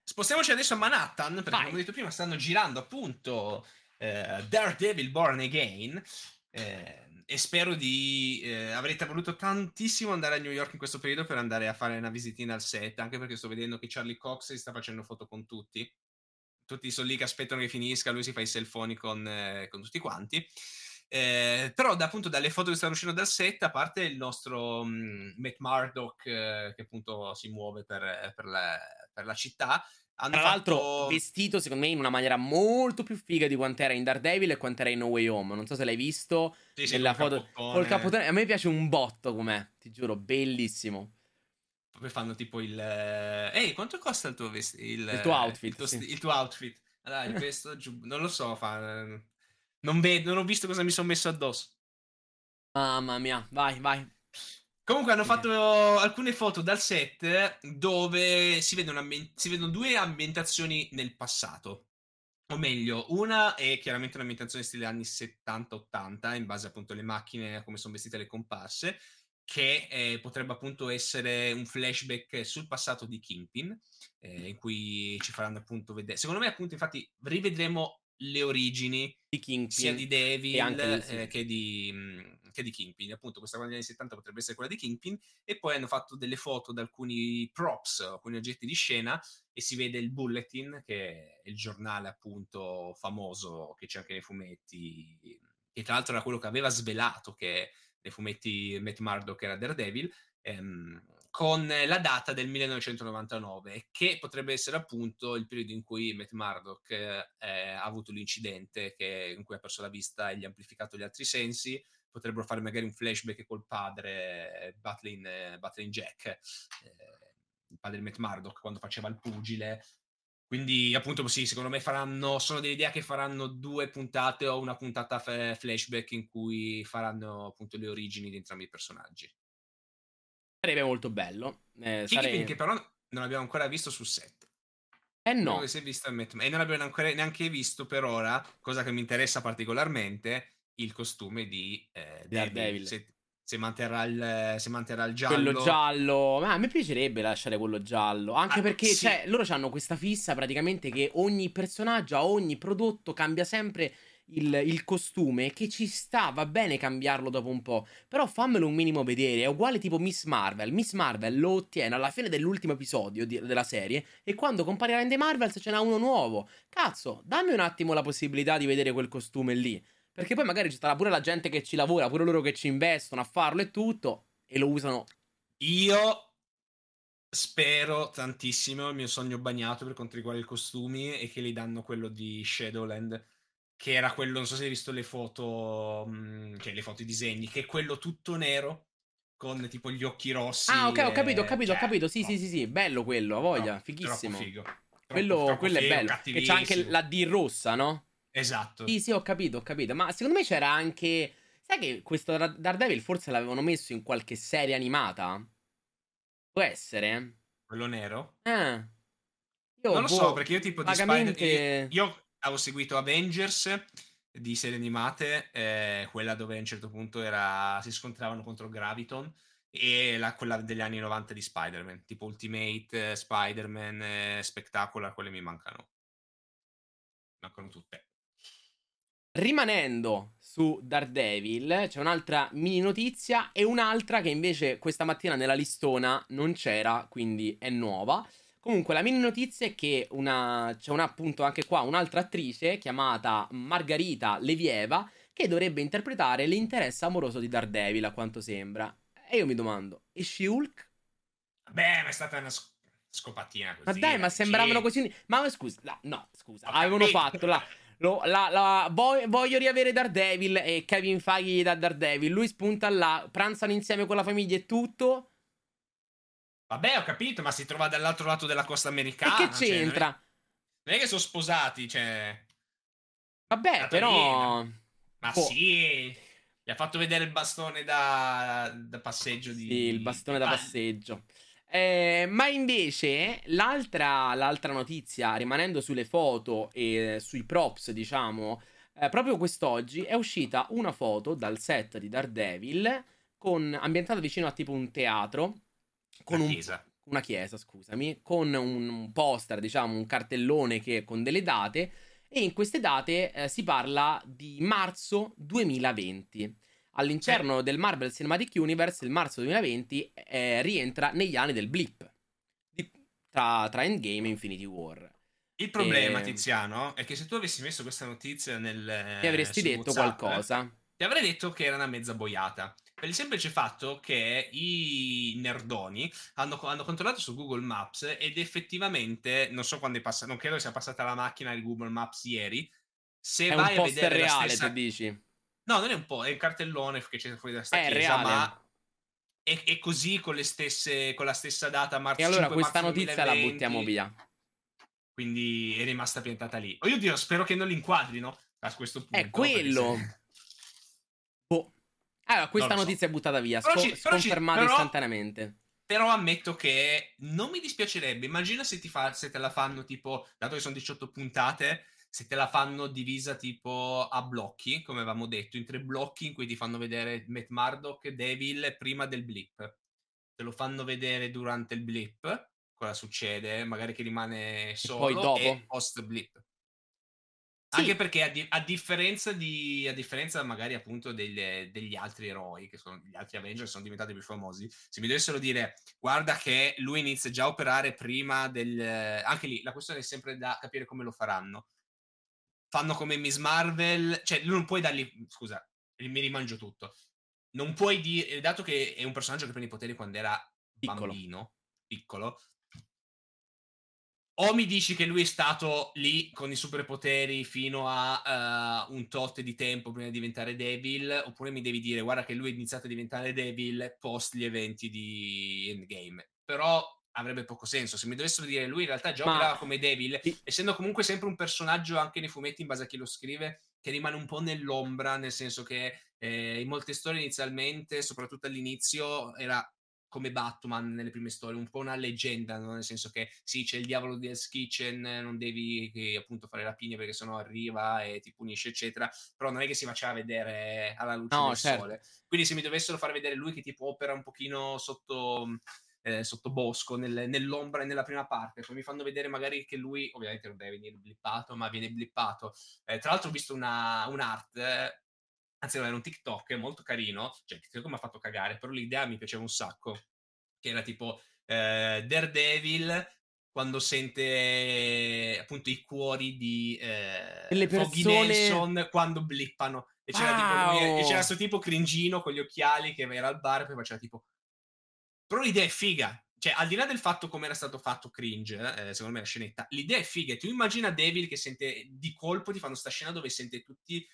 Spostiamoci adesso a Manhattan, perché Vai. come ho detto prima stanno girando appunto eh, Daredevil Born Again. eh, e spero di... eh, avrete voluto tantissimo andare a New York in questo periodo per andare a fare una visitina al set, anche perché sto vedendo che Charlie Cox si sta facendo foto con tutti. Tutti sono lì che aspettano che finisca, lui si fa i selfoni con, eh, con tutti quanti. Eh, però da, appunto dalle foto che stanno uscendo dal set, a parte il nostro mh, Matt Murdock eh, che appunto si muove per, per la, per la città, Hanno Tra l'altro, fatto- vestito secondo me in una maniera molto più figa di quant'era in Daredevil e quant'era in No Way Home. Non so se l'hai visto. Sì, sì, nella col foto cappottone. col cappotone. A me piace un botto com'è, ti giuro, bellissimo. Poi fanno tipo il... eh, Ehi, quanto costa il tuo vestito? Il, Il tuo outfit, Il tuo, sì. il tuo outfit. Dai, questo giù... Non lo so, fa... Non vedo, non ho visto cosa mi sono messo addosso. Mamma mia, vai, vai. Comunque hanno fatto alcune foto dal set dove si vedono, ambien- si vedono due ambientazioni nel passato. O meglio, una è chiaramente un'ambientazione stile anni 70-80, in base appunto alle macchine, a come sono vestite le comparse, che eh, potrebbe appunto essere un flashback sul passato di Kingpin, eh, in cui ci faranno appunto vedere. Secondo me, appunto, infatti, rivedremo le origini Di Kingpin. sia di Devil eh, che, di, mh, che di Kingpin. Appunto, questa qua degli anni 70 potrebbe essere quella di Kingpin. E poi hanno fatto delle foto di alcuni props, alcuni oggetti di scena. E si vede il Bulletin, che è il giornale appunto famoso che c'è anche nei fumetti. E tra l'altro era quello che aveva svelato che nei fumetti Matt Murdock era Daredevil. ehm, con la data del 1999, che potrebbe essere appunto il periodo in cui Matt Murdock eh, ha avuto l'incidente che- in cui ha perso la vista e gli ha amplificato gli altri sensi. Potrebbero fare magari un flashback col padre eh, Battling, eh, Battling Jack, eh, il padre di Matt Murdock, quando faceva il pugile. Quindi, appunto, sì, secondo me faranno. Sono dell'idea che faranno due puntate o una puntata f- flashback in cui faranno appunto le origini di entrambi i personaggi. Sarebbe molto bello. Eh, Kingpin sare- che però non abbiamo ancora visto sul set. Eh no. E non abbiamo ancora neanche visto per ora, cosa che mi interessa particolarmente, il costume di eh, Daredevil. Se, se manterrà il, se manterrà il giallo. Quello giallo, ma a me piacerebbe lasciare quello giallo. Anche Ah, perché, sì. cioè, loro hanno questa fissa praticamente che ogni personaggio, a ogni prodotto cambia sempre il, il costume. Che ci sta, va bene cambiarlo dopo un po'. Però fammelo un minimo vedere. È uguale tipo Miss Marvel. Miss Marvel lo ottiene alla fine dell'ultimo episodio di- della serie. E quando comparirà in The Marvels ce n'è uno nuovo. Cazzo, dammi un attimo la possibilità di vedere quel costume lì. Perché poi magari ci sarà pure la gente che ci lavora, pure loro che ci investono a farlo e tutto. E lo usano Io spero tantissimo, il mio sogno bagnato per quanto riguarda i costumi, è che gli danno quello di Shadowland, che era quello, non so se hai visto le foto, mh, cioè le foto, i disegni, che è quello tutto nero, con tipo gli occhi rossi. Ah, ok, ho capito, ho e- capito, ho cioè, capito. Sì, no, sì, sì, sì, bello quello, ha voglia, troppo- fighissimo. Troppo figo. Troppo- Quello, troppo quello è figo, bello. Che c'ha anche la D rossa, no? Esatto. Sì, sì, ho capito, ho capito. Ma secondo me c'era anche. Sai che questo Dar- Daredevil forse l'avevano messo in qualche serie animata? Può essere? Quello nero? Eh. Io, non lo boh, so, perché io tipo di vagamente- Spider... Io, io avevo seguito Avengers di serie animate, eh, quella dove a un certo punto era, si scontravano contro Graviton, e la- quella degli anni 90 di Spider-Man, tipo Ultimate, Spider-Man, eh, Spectacular, quelle mi mancano. Mancano tutte. Rimanendo su Daredevil, c'è un'altra mini notizia e un'altra che invece questa mattina nella listona non c'era, quindi è nuova. Comunque, la mini notizia è che una, c'è una, appunto anche qua un'altra attrice chiamata Margarita Levieva che dovrebbe interpretare l'interesse amoroso di Daredevil, a quanto sembra. E io mi domando, è She-Hulk? Beh, ma è stata una sc- scopatina Ma così. dai, ma eh, sembravano sì. così. Ma scusa, no, no, scusa, avevano fatto la. Lo- la- la- voglio, voglio riavere Daredevil e Kevin Feige dà Daredevil. Lui spunta là, pranzano insieme con la famiglia e tutto. Vabbè, ho capito, ma si trova dall'altro lato della costa americana. e che cioè, non è- c'entra? non è che sono sposati, cioè... Vabbè, Natalina. però. Ma Boh. sì, gli ha fatto vedere il bastone da, da passeggio di... Sì, il bastone da passeggio. Eh, ma invece l'altra, l'altra notizia, rimanendo sulle foto e sui props, diciamo, eh, proprio quest'oggi è uscita una foto dal set di Daredevil con, ambientata vicino a tipo un teatro. Con Una un, chiesa. una chiesa, scusami, con un, poster, diciamo, un cartellone che con delle date. E in queste date eh, si parla di marzo 2020. All'interno del Marvel Cinematic Universe, il marzo 2020 eh, rientra negli anni del blip tra, tra Endgame e Infinity War. Il problema, Eh, Tiziano, è che se tu avessi messo questa notizia nel... Ti avresti detto WhatsApp, qualcosa. Ti avrei detto che era una mezza boiata. Per il semplice fatto che i nerdoni hanno, hanno, controllato su Google Maps ed effettivamente, non so quando è passata, non credo sia passata la macchina di Google Maps ieri. Se è vai un a vedere reale, stessa... tu dici? No, non è un po', è un cartellone che c'è fuori da sta è chiesa, reale. ma è, è, così con, le stesse, con la stessa data, marzo E allora 5, questa notizia 2020. la buttiamo via. Quindi è rimasta piantata lì. O io dirò, spero che non l'inquadrino a questo punto. È quello. Se... Boh. Allora, questa notizia so. è buttata via, però sco- ci, sconfermata però, istantaneamente. Però ammetto che non mi dispiacerebbe. Immagina se, ti fa, se te la fanno tipo, dato che sono 18 puntate, se te la fanno divisa tipo a blocchi, come avevamo detto, in tre blocchi in cui ti fanno vedere Matt Murdock, Devil prima del blip. Te lo fanno vedere durante il blip, cosa succede, magari che rimane solo e, poi dopo. e post blip. Sì. Anche perché a, di- a, differenza di, a differenza magari appunto degli, degli altri eroi, che sono gli altri Avengers, sono diventati più famosi, se mi dovessero dire guarda che lui inizia già a operare prima del... Anche lì la questione è sempre da capire come lo faranno. Fanno come Miss Marvel, cioè non puoi dargli... Scusa, mi rimangio tutto. Non puoi dire, dato che è un personaggio che prende i poteri quando era piccolo. bambino, piccolo, o mi dici che lui è stato lì con i superpoteri fino a uh, un tot di tempo prima di diventare Devil, oppure mi devi dire guarda che lui è iniziato a diventare Devil post gli eventi di Endgame. Però avrebbe poco senso. Se mi dovessero dire lui in realtà già Ma... come Devil, essendo comunque sempre un personaggio anche nei fumetti in base a chi lo scrive, che rimane un po' nell'ombra, nel senso che eh, in molte storie inizialmente, soprattutto all'inizio, era come Batman nelle prime storie, un po' una leggenda, no? nel senso che sì, c'è il diavolo di Hell's Kitchen, non devi che, appunto fare rapine perché sennò arriva e ti punisce, eccetera, però non è che si faceva vedere alla luce no, del certo. sole. Quindi se mi dovessero far vedere lui che tipo opera un pochino sotto... Eh, sotto bosco, nel, nell'ombra e nella prima parte. Poi mi fanno vedere magari che lui, ovviamente non deve venire blippato, ma viene blippato. Eh, tra l'altro ho visto una, un'art, eh, anzi era un TikTok molto carino, cioè TikTok mi ha fatto cagare, però l'idea mi piaceva un sacco, che era tipo eh, Daredevil quando sente appunto i cuori di eh, Le persone... Nelson quando blippano e c'era wow. tipo c'era questo tipo cringino con gli occhiali che era al bar e poi faceva tipo però l'idea è figa cioè al di là del fatto come era stato fatto cringe eh, secondo me la scenetta l'idea è figa tu immagina Devil che sente di colpo ti fanno sta scena dove sente tutti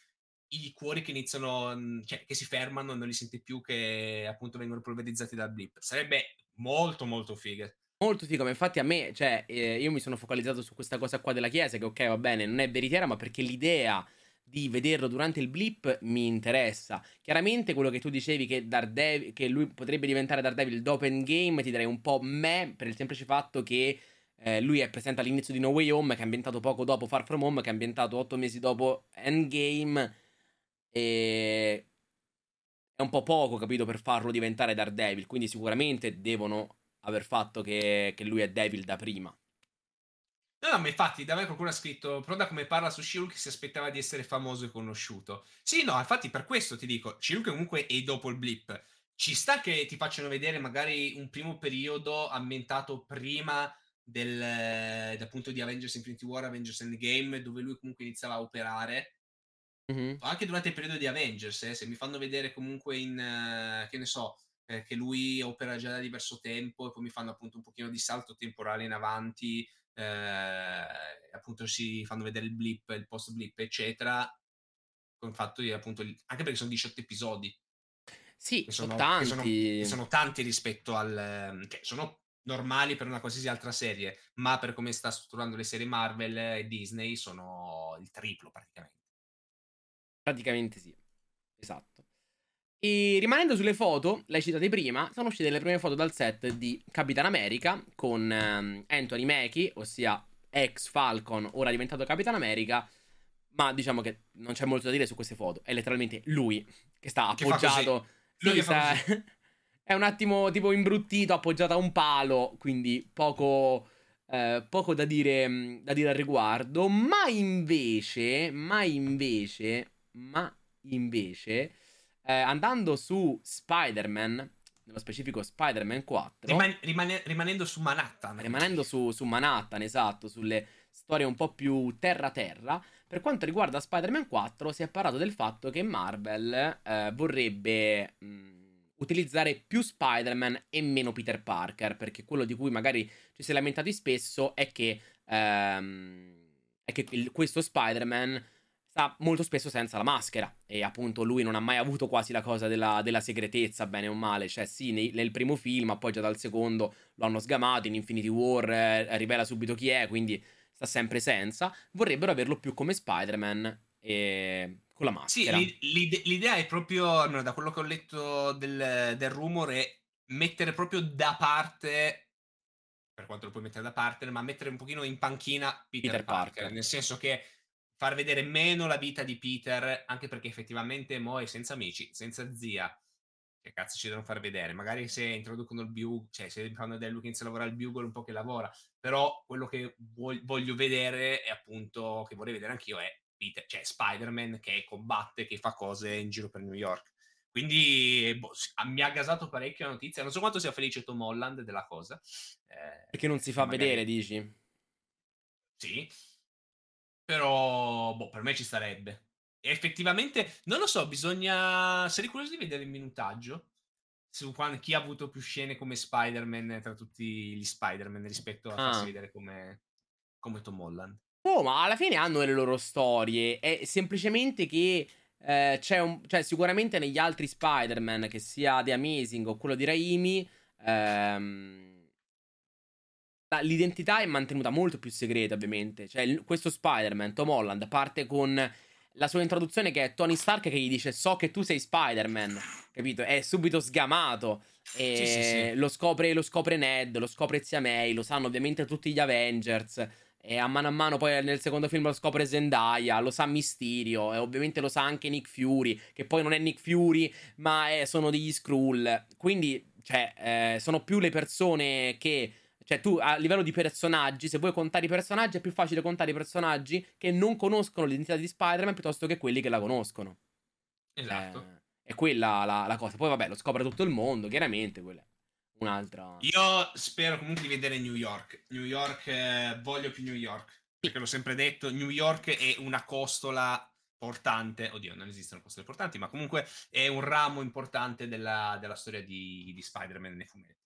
i cuori che iniziano, mhmm, cioè che si fermano, non li senti più, che appunto vengono polverizzati dal blip. Sarebbe molto molto figo. Molto figo, ma infatti a me, cioè, eh, io mi sono focalizzato su questa cosa qua della chiesa, che ok, va bene, non è veritiera, ma perché l'idea di vederlo durante il blip mi interessa. Chiaramente quello che tu dicevi che, Daredevil, che lui potrebbe diventare Daredevil dopo Endgame, ti darei un po' me, per il semplice fatto che eh, lui è presente all'inizio di No Way Home, che è ambientato poco dopo Far From Home, che è ambientato otto mesi dopo Endgame e è un po' poco, capito, per farlo diventare Daredevil. Quindi sicuramente devono aver fatto che, che lui è Devil da prima. No, no, ma infatti da me qualcuno ha scritto, però da come parla su Shiruk si aspettava di essere famoso e conosciuto. Sì, no, infatti per questo ti dico, Shiruk comunque è dopo il blip. Ci sta che ti facciano vedere magari un primo periodo ambientato prima del, appunto di Avengers Infinity War, Avengers Endgame, dove lui comunque iniziava a operare Mm-hmm. Anche durante il periodo di Avengers, eh, se mi fanno vedere comunque in, uh, che ne so, eh, che lui opera già da diverso tempo e poi mi fanno appunto un pochino di salto temporale in avanti, eh, appunto si fanno vedere il blip, il post blip, eccetera, con fatto di appunto, anche perché sono 18 episodi. Sì, sono, tanti. Sono, sono, tanti rispetto al... Cioè, sono normali per una qualsiasi altra serie, ma per come sta strutturando le serie Marvel e Disney sono il triplo praticamente. Praticamente sì. Esatto. E rimanendo sulle foto, l'hai citate prima, sono uscite le prime foto dal set di Capitan America con um, Anthony Mackie, ossia ex Falcon, ora diventato Capitan America. Ma diciamo che non c'è molto da dire su queste foto. È letteralmente lui che sta appoggiato. Che lui sì, sta... è un attimo tipo imbruttito, appoggiato a un palo. Quindi poco, eh, poco da, dire, da dire al riguardo. Ma invece, ma invece, ma invece eh, andando su Spider-Man, nello specifico Spider-Man 4, Riman- rimane- rimanendo su Manhattan, rimanendo su, su Manhattan, esatto, sulle storie un po' più terra-terra, per quanto riguarda Spider-Man 4 si è parlato del fatto che Marvel eh, vorrebbe mh, utilizzare più Spider-Man e meno Peter Parker, perché quello di cui magari ci si è lamentati spesso è che, ehm, è che il, questo Spider-Man sta molto spesso senza la maschera e appunto lui non ha mai avuto quasi la cosa della, della segretezza, bene o male, cioè sì, nei, nel primo film, ma poi già dal secondo lo hanno sgamato, in Infinity War eh, rivela subito chi è, quindi sta sempre senza, vorrebbero averlo più come Spider-Man e con la maschera. Sì, l'ide- l'idea è proprio, da quello che ho letto del, del rumore, è mettere proprio da parte per quanto lo puoi mettere da parte, ma mettere un pochino in panchina Peter, Peter Parker, Parker, nel senso che far vedere meno la vita di Peter, anche perché effettivamente Mo è senza amici, senza zia. Che cazzo ci devono far vedere? Magari se introducono il Bugle, cioè se fanno vedere lui che inizia a lavorare il Bugle un po' che lavora, però quello che voglio vedere è appunto, che vorrei vedere anch'io, è Peter, cioè Spider-Man che combatte, che fa cose in giro per New York. Quindi boh, mi ha gasato parecchio la notizia. Non so quanto sia felice Tom Holland della cosa. Eh, Perché non si fa magari... vedere, dici? Sì. Però, boh, per me ci starebbe. E effettivamente, non lo so, bisogna... Sarei curioso di vedere il minutaggio su chi ha avuto più scene come Spider-Man tra tutti gli Spider-Man rispetto a ah. farsi vedere come, come Tom Holland. Oh, ma alla fine hanno le loro storie. È semplicemente che eh, c'è un. Cioè, sicuramente negli altri Spider-Man, che sia The Amazing o quello di Raimi, ehm, l'identità è mantenuta molto più segreta, ovviamente. Cioè, questo Spider-Man, Tom Holland, parte con la sua introduzione che è Tony Stark che gli dice so che tu sei Spider-Man, capito? È subito sgamato. E sì, sì, sì. Lo, scopre, lo scopre Ned, lo scopre Zia May, lo sanno ovviamente tutti gli Avengers. E a mano a mano poi nel secondo film lo scopre Zendaya, lo sa Mysterio e ovviamente lo sa anche Nick Fury, che poi non è Nick Fury, ma è, sono degli Skrull. Quindi, cioè, eh, sono più le persone che... Cioè, tu a livello di personaggi, se vuoi contare i personaggi, è più facile contare i personaggi che non conoscono l'identità di Spider-Man piuttosto che quelli che la conoscono. Esatto. Eh, è quella la, la, cosa. Poi, vabbè, lo scopre tutto il mondo, chiaramente. Quella un'altra. Io spero comunque di vedere New York. New York, eh, voglio più New York. Perché l'ho sempre detto, New York è una costola portante. Oddio, non esistono costole portanti, ma comunque è un ramo importante della, della storia di, di Spider-Man nei fumetti.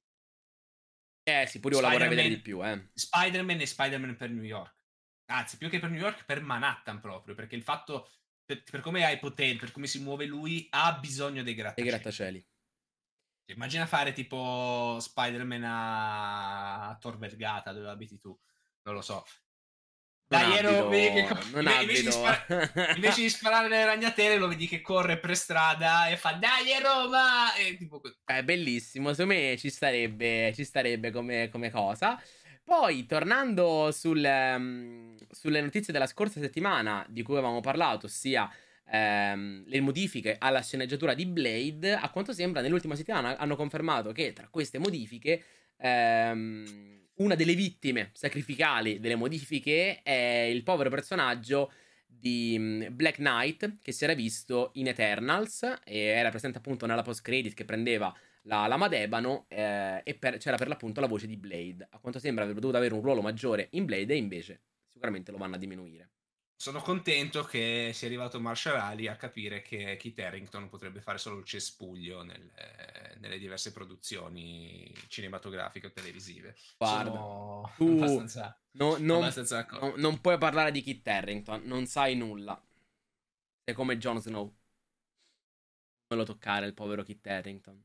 Eh sì, pure io la vorrei vedere di più, eh. Spider-Man e Spider-Man per New York. Anzi, più che per New York, per Manhattan proprio, perché il fatto, per, per come ha i poteri, per come si muove lui, ha bisogno dei grattacieli. Dei grattacieli. Immagina fare tipo Spider-Man a Tor Vergata dove abiti tu. Non lo so. Dai, ero, vedi che non invece, di spara- invece di sparare le ragnatele lo vedi che corre per strada e fa dai Roma! E tipo è bellissimo secondo me ci starebbe, ci starebbe come, come cosa. Poi tornando sul, um, sulle notizie della scorsa settimana di cui avevamo parlato ossia ehm, le modifiche alla sceneggiatura di Blade, a quanto sembra nell'ultima settimana hanno confermato che tra queste modifiche ehm, una delle vittime sacrificali delle modifiche è il povero personaggio di mm, Black Knight che si era visto in Eternals e era presente appunto nella post credit che prendeva la lama d'ebano eh, e per, c'era per l'appunto la voce di Blade. A quanto sembra avrebbe dovuto avere un ruolo maggiore in Blade e invece sicuramente lo vanno a diminuire sono contento che sia arrivato Marshall Ali a capire che Kit Harrington potrebbe fare solo il cespuglio nel, nelle diverse produzioni cinematografiche o televisive. Guarda, sono tu abbastanza, no, non, abbastanza no, non puoi parlare di Kit Harrington, non sai nulla. Sei come Jon Snow. Non lo toccare il povero Kit Harrington.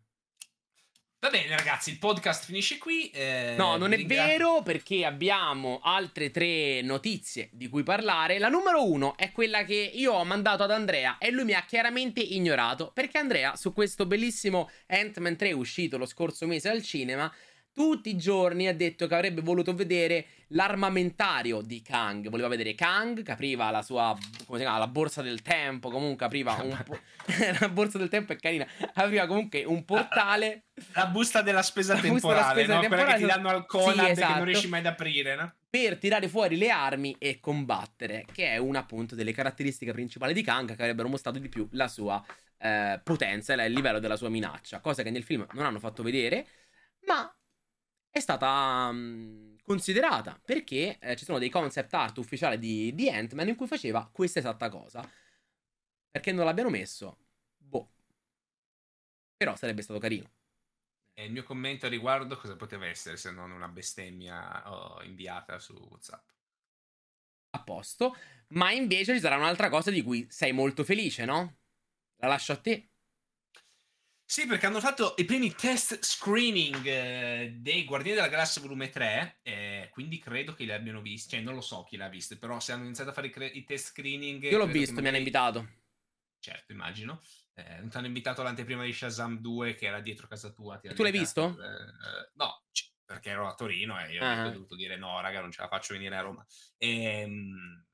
Va bene, ragazzi, il podcast finisce qui. Eh, no, non è vero perché abbiamo altre tre notizie di cui parlare. La numero uno è quella che io ho mandato ad Andrea e lui mi ha chiaramente ignorato perché Andrea su questo bellissimo Ant-Man 3 uscito lo scorso mese al cinema tutti i giorni ha detto che avrebbe voluto vedere l'armamentario di Kang. Voleva vedere Kang che apriva la sua, come si chiama, la borsa del tempo. Comunque apriva un po- la borsa del tempo è carina. Apriva comunque un portale. La, busta della spesa la temporale, spesa no? temporale, quella che ti danno al Conad sì, esatto. che non esatto. riesci mai ad aprire, no? Per tirare fuori le armi e combattere, che è una appunto delle caratteristiche principali di Kang che avrebbero mostrato di più la sua eh, potenza e il livello della sua minaccia. Cosa che nel film non hanno fatto vedere, ma è stata um, considerata perché eh, ci sono dei concept art ufficiali di, di Ant-Man in cui faceva questa esatta cosa. Perché non l'abbiano messo? Boh. Però sarebbe stato carino. E il mio commento a riguardo cosa poteva essere se non una bestemmia oh, inviata su WhatsApp? A posto. Ma invece ci sarà un'altra cosa di cui sei molto felice, no? La lascio a te. Sì, perché hanno fatto i primi test screening eh, dei Guardiani della Galassia volume 3, eh, quindi credo che li abbiano visti, cioè non lo so chi l'ha visto, però se hanno iniziato a fare i, cre- i test screening... Io l'ho visto, magari... mi hanno invitato. Certo, immagino. Eh, non ti hanno invitato all'anteprima di Shazam 2 che era dietro casa tua. tu l'hai visto? Eh, no, perché ero a Torino e io uh-huh. ho dovuto dire no, raga, non ce la faccio venire a Roma. E, ehm,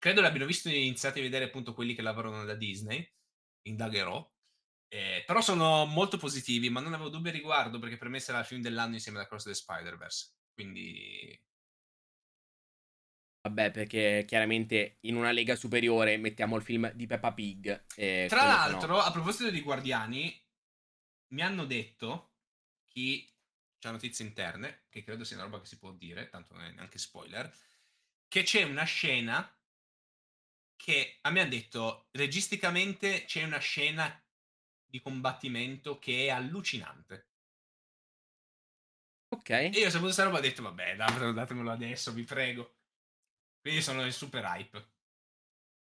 credo l'abbiano visto e iniziati a vedere appunto quelli che lavorano da Disney. Indagherò. Eh, però sono molto positivi, ma non avevo dubbi a riguardo perché per me sarà il film dell'anno insieme alla Cross the Spider-Verse. Quindi. Vabbè, perché chiaramente in una lega superiore mettiamo il film di Peppa Pig. Tra l'altro, no. a proposito di Guardiani, mi hanno detto chi c'ha notizie interne, che credo sia una roba che si può dire, tanto non è neanche spoiler, che c'è una scena che a me ha detto registicamente c'è una scena di combattimento che è allucinante. Ok. E io saputo questa roba ho detto, vabbè, datemelo adesso, vi prego. Quindi sono in super hype.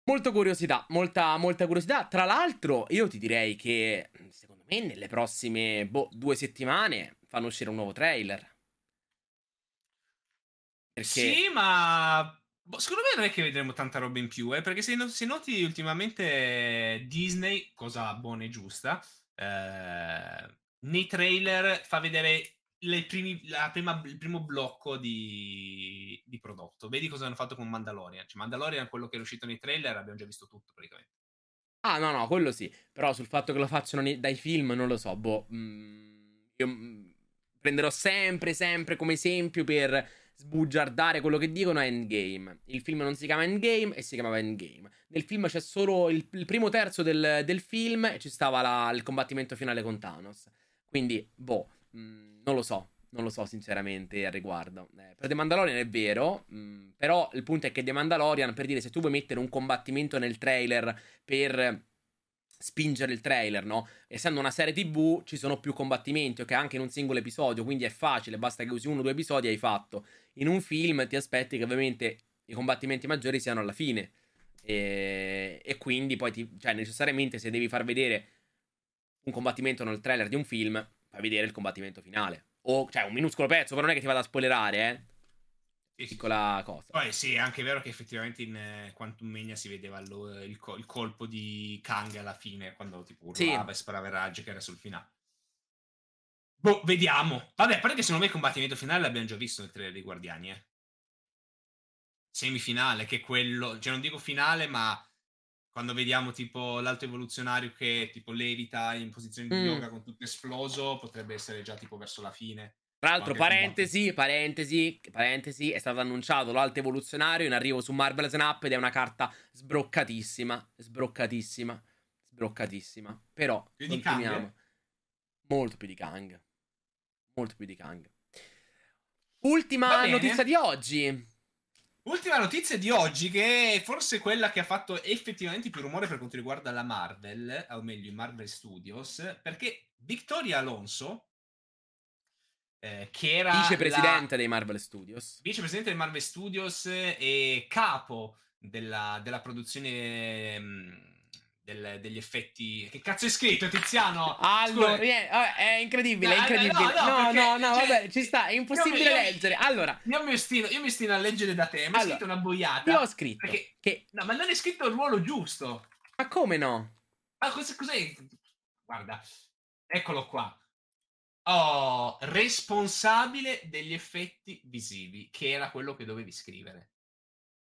Molto curiosità, molta, molta curiosità. Tra l'altro, io ti direi che secondo me nelle prossime boh, due settimane fanno uscire un nuovo trailer. Perché... Sì, ma Boh, secondo me non è che vedremo tanta roba in più, eh, perché se, no- se noti ultimamente Disney, cosa buona e giusta, eh, nei trailer fa vedere primi, prima, il primo blocco di, di, prodotto. Vedi cosa hanno fatto con Mandalorian. Cioè, Mandalorian, quello che è uscito nei trailer, abbiamo già visto tutto praticamente. Ah, no, no, quello sì. Però sul fatto che lo facciano nei, dai film, non lo so. Boh, mm, io mm, prenderò sempre, sempre come esempio per sbugiardare quello che dicono è Endgame. Il film non si chiama Endgame e si chiamava Endgame. Nel film c'è solo il, il primo terzo del, del, film e ci stava la, il combattimento finale con Thanos. Quindi, boh, mh, mm, non lo so. Non lo so sinceramente al riguardo. Eh, per The Mandalorian è vero, mh, mm, però il punto è che The Mandalorian, per dire, se tu vuoi mettere un combattimento nel trailer per spingere il trailer, no? Essendo una serie TV ci sono più combattimenti, ok? Anche in un singolo episodio, quindi è facile, basta che usi uno o due episodi e hai fatto. In un film ti aspetti che ovviamente i combattimenti maggiori siano alla fine. E, e quindi poi, ti, cioè, necessariamente se devi far vedere un combattimento nel trailer di un film, fai vedere il combattimento finale. O, cioè, un minuscolo pezzo, però non è che ti vada a spoilerare, eh piccola cosa. Poi sì, è anche vero che effettivamente in eh, Quantum Mania si vedeva lo, il, il, colpo di Kang alla fine, quando tipo urlava sì. e sparava raggi che era sul finale. Boh, vediamo. Vabbè, a parte che secondo me il combattimento finale l'abbiamo già visto nel trailer dei Guardiani, eh. Semifinale, che è quello, cioè non dico finale, ma quando vediamo tipo l'alto evoluzionario che tipo levita in posizione di mm. yoga con tutto esploso, potrebbe essere già tipo verso la fine. Tra l'altro, parentesi, parentesi, parentesi, è stato annunciato l'alto evoluzionario in arrivo su Marvel Snap ed è una carta sbroccatissima, sbroccatissima, sbroccatissima. Però, più continuiamo. Molto più di Kang. Molto più di Kang. Ultima notizia di oggi. Ultima notizia di oggi, che è forse quella che ha fatto effettivamente più rumore per quanto riguarda la Marvel, o meglio i Marvel Studios, perché Victoria Alonso, eh, che era vicepresidente la... dei Marvel Studios. Vicepresidente dei Marvel Studios e capo della, della produzione mh, mm, del, degli effetti. Che cazzo è scritto, Tiziano? Allora, yeah, è incredibile, è incredibile. No, no, no, no, no cioè, vabbè, ci sta, è impossibile io, leggere. Allora, io mi, ostino, io mi ostino a leggere da te, mi allora, scritto una boiata. Io ho scritto perché, che... No, ma non è scritto il ruolo giusto. Ma come no? Ma cos- cos'è? Guarda, eccolo qua. Oh, responsabile degli effetti visivi, che era quello che dovevi scrivere.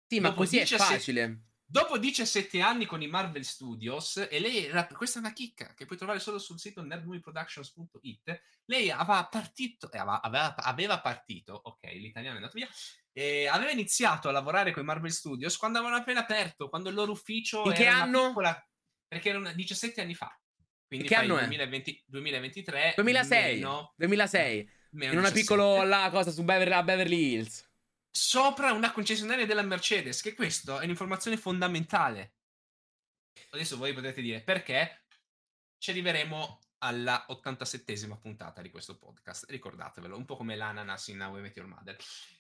Sì, dopo ma così 17, è facile. Dopo 17 anni con i Marvel Studios, e lei era, questa è una chicca che puoi trovare solo sul sito nerdmovieproductions.it. Lei aveva partito, eh, aveva, aveva, partito, ok, l'italiano è andato via. E aveva iniziato a lavorare con i Marvel Studios quando avevano appena aperto, quando il loro ufficio In che anno? Piccola, perché erano 17 anni fa. Quindi che anno è? 2020, 2023. 2006. Meno, 2006. Meno in una piccola cosa su Beverly, Beverly Hills. Sopra una concessionaria della Mercedes, che questo è un'informazione fondamentale. Adesso voi potete dire perché ci arriveremo alla 87esima puntata di questo podcast. Ricordatevelo, un po' come l'ananas in How I Met Your Mother.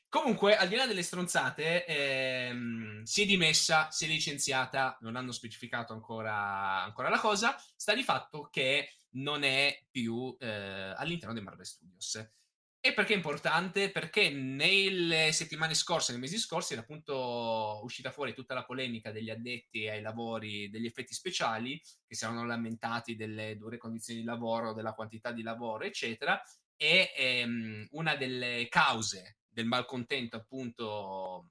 Comunque, al di là delle stronzate, ehm, si è dimessa, si è licenziata, non hanno specificato ancora, ancora la cosa, sta di fatto che non è più eh, all'interno dei Marvel Studios. E perché è importante? Perché nelle settimane scorse, nei mesi scorsi, era appunto uscita fuori tutta la polemica degli addetti ai lavori degli effetti speciali, che si erano lamentati delle dure condizioni di lavoro, della quantità di lavoro, eccetera. E ehm, una delle cause del malcontento, appunto,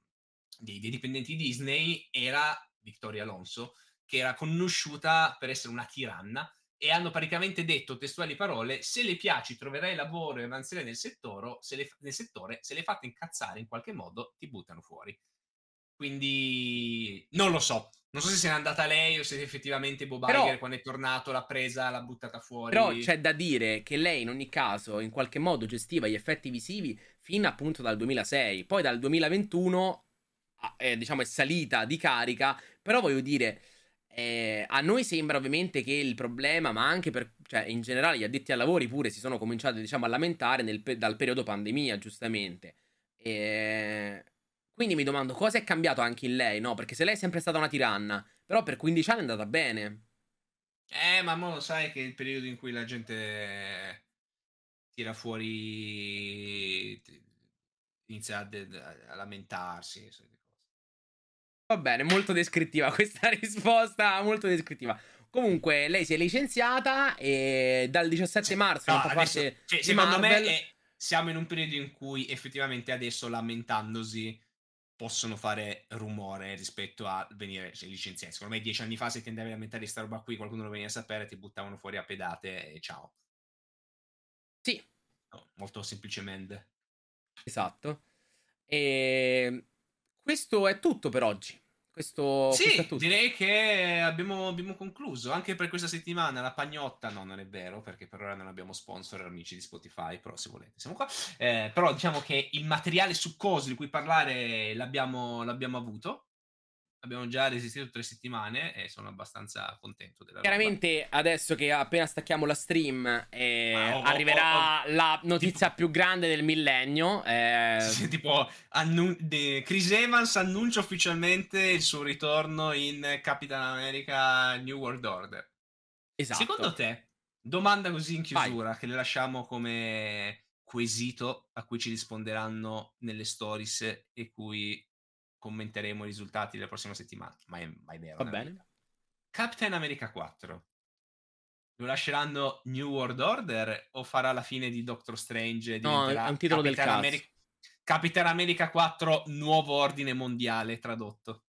dei, dei dipendenti Disney era Victoria Alonso, che era conosciuta per essere una tiranna e hanno praticamente detto testuali parole se le piaci troverai lavoro e avanzerai nel settore, se le, nel settore se le fate incazzare in qualche modo ti buttano fuori. Quindi non lo so. Non so se se n'è andata lei o se effettivamente Bob però, Iger quando è tornato l'ha presa l'ha buttata fuori. Però c'è da dire che lei in ogni caso in qualche modo gestiva gli effetti visivi fino appunto dal 2006 poi dal 2021 eh, diciamo è salita di carica. Però voglio dire eh, a noi sembra ovviamente che il problema, ma anche per, cioè, in generale gli addetti ai lavori pure si sono cominciati diciamo, a lamentare nel, dal periodo pandemia, giustamente. E... Quindi mi domando cosa è cambiato anche in lei, no? Perché se lei è sempre stata una tiranna, però per 15 anni è andata bene. Eh, ma mo lo sai che è il periodo in cui la gente tira fuori, inizia a, a lamentarsi. Va bene, molto descrittiva questa risposta, molto descrittiva. Comunque, lei si è licenziata e dal 17 sì, marzo no, adesso, cioè, secondo Marvel... me è, siamo in un periodo in cui effettivamente adesso lamentandosi possono fare rumore rispetto a venire cioè, licenziati. Secondo me dieci anni fa se ti andavi a lamentare di sta roba qui, qualcuno lo veniva a sapere, ti buttavano fuori a pedate e ciao. Sì. No, molto semplicemente. Esatto. E questo è tutto per oggi. Questo, sì, direi che abbiamo, abbiamo, concluso anche per questa settimana. La pagnotta, no, non è vero, perché per ora non abbiamo sponsor amici di Spotify. Però, se volete, siamo qua. Eh, però, diciamo che il materiale succoso di cui parlare l'abbiamo, l'abbiamo avuto abbiamo già resistito tre settimane e sono abbastanza contento della Chiaramente roba. adesso che appena stacchiamo la stream eh, oh, arriverà oh, oh, la notizia tipo... più grande del millennio. Eh... Sì, tipo annun- de- Chris Evans annuncia ufficialmente il suo ritorno in Capitan America New World Order. Esatto. Secondo te, domanda così in chiusura Vai. che le lasciamo come quesito a cui ci risponderanno nelle stories e cui commenteremo i risultati della prossima settimana. Ma è, ma è vero. Va bene. Captain America 4. Lo lasceranno New World Order o farà la fine di Doctor Strange? No, è un titolo Capitan del America... Capitan America 4 Nuovo Ordine Mondiale tradotto.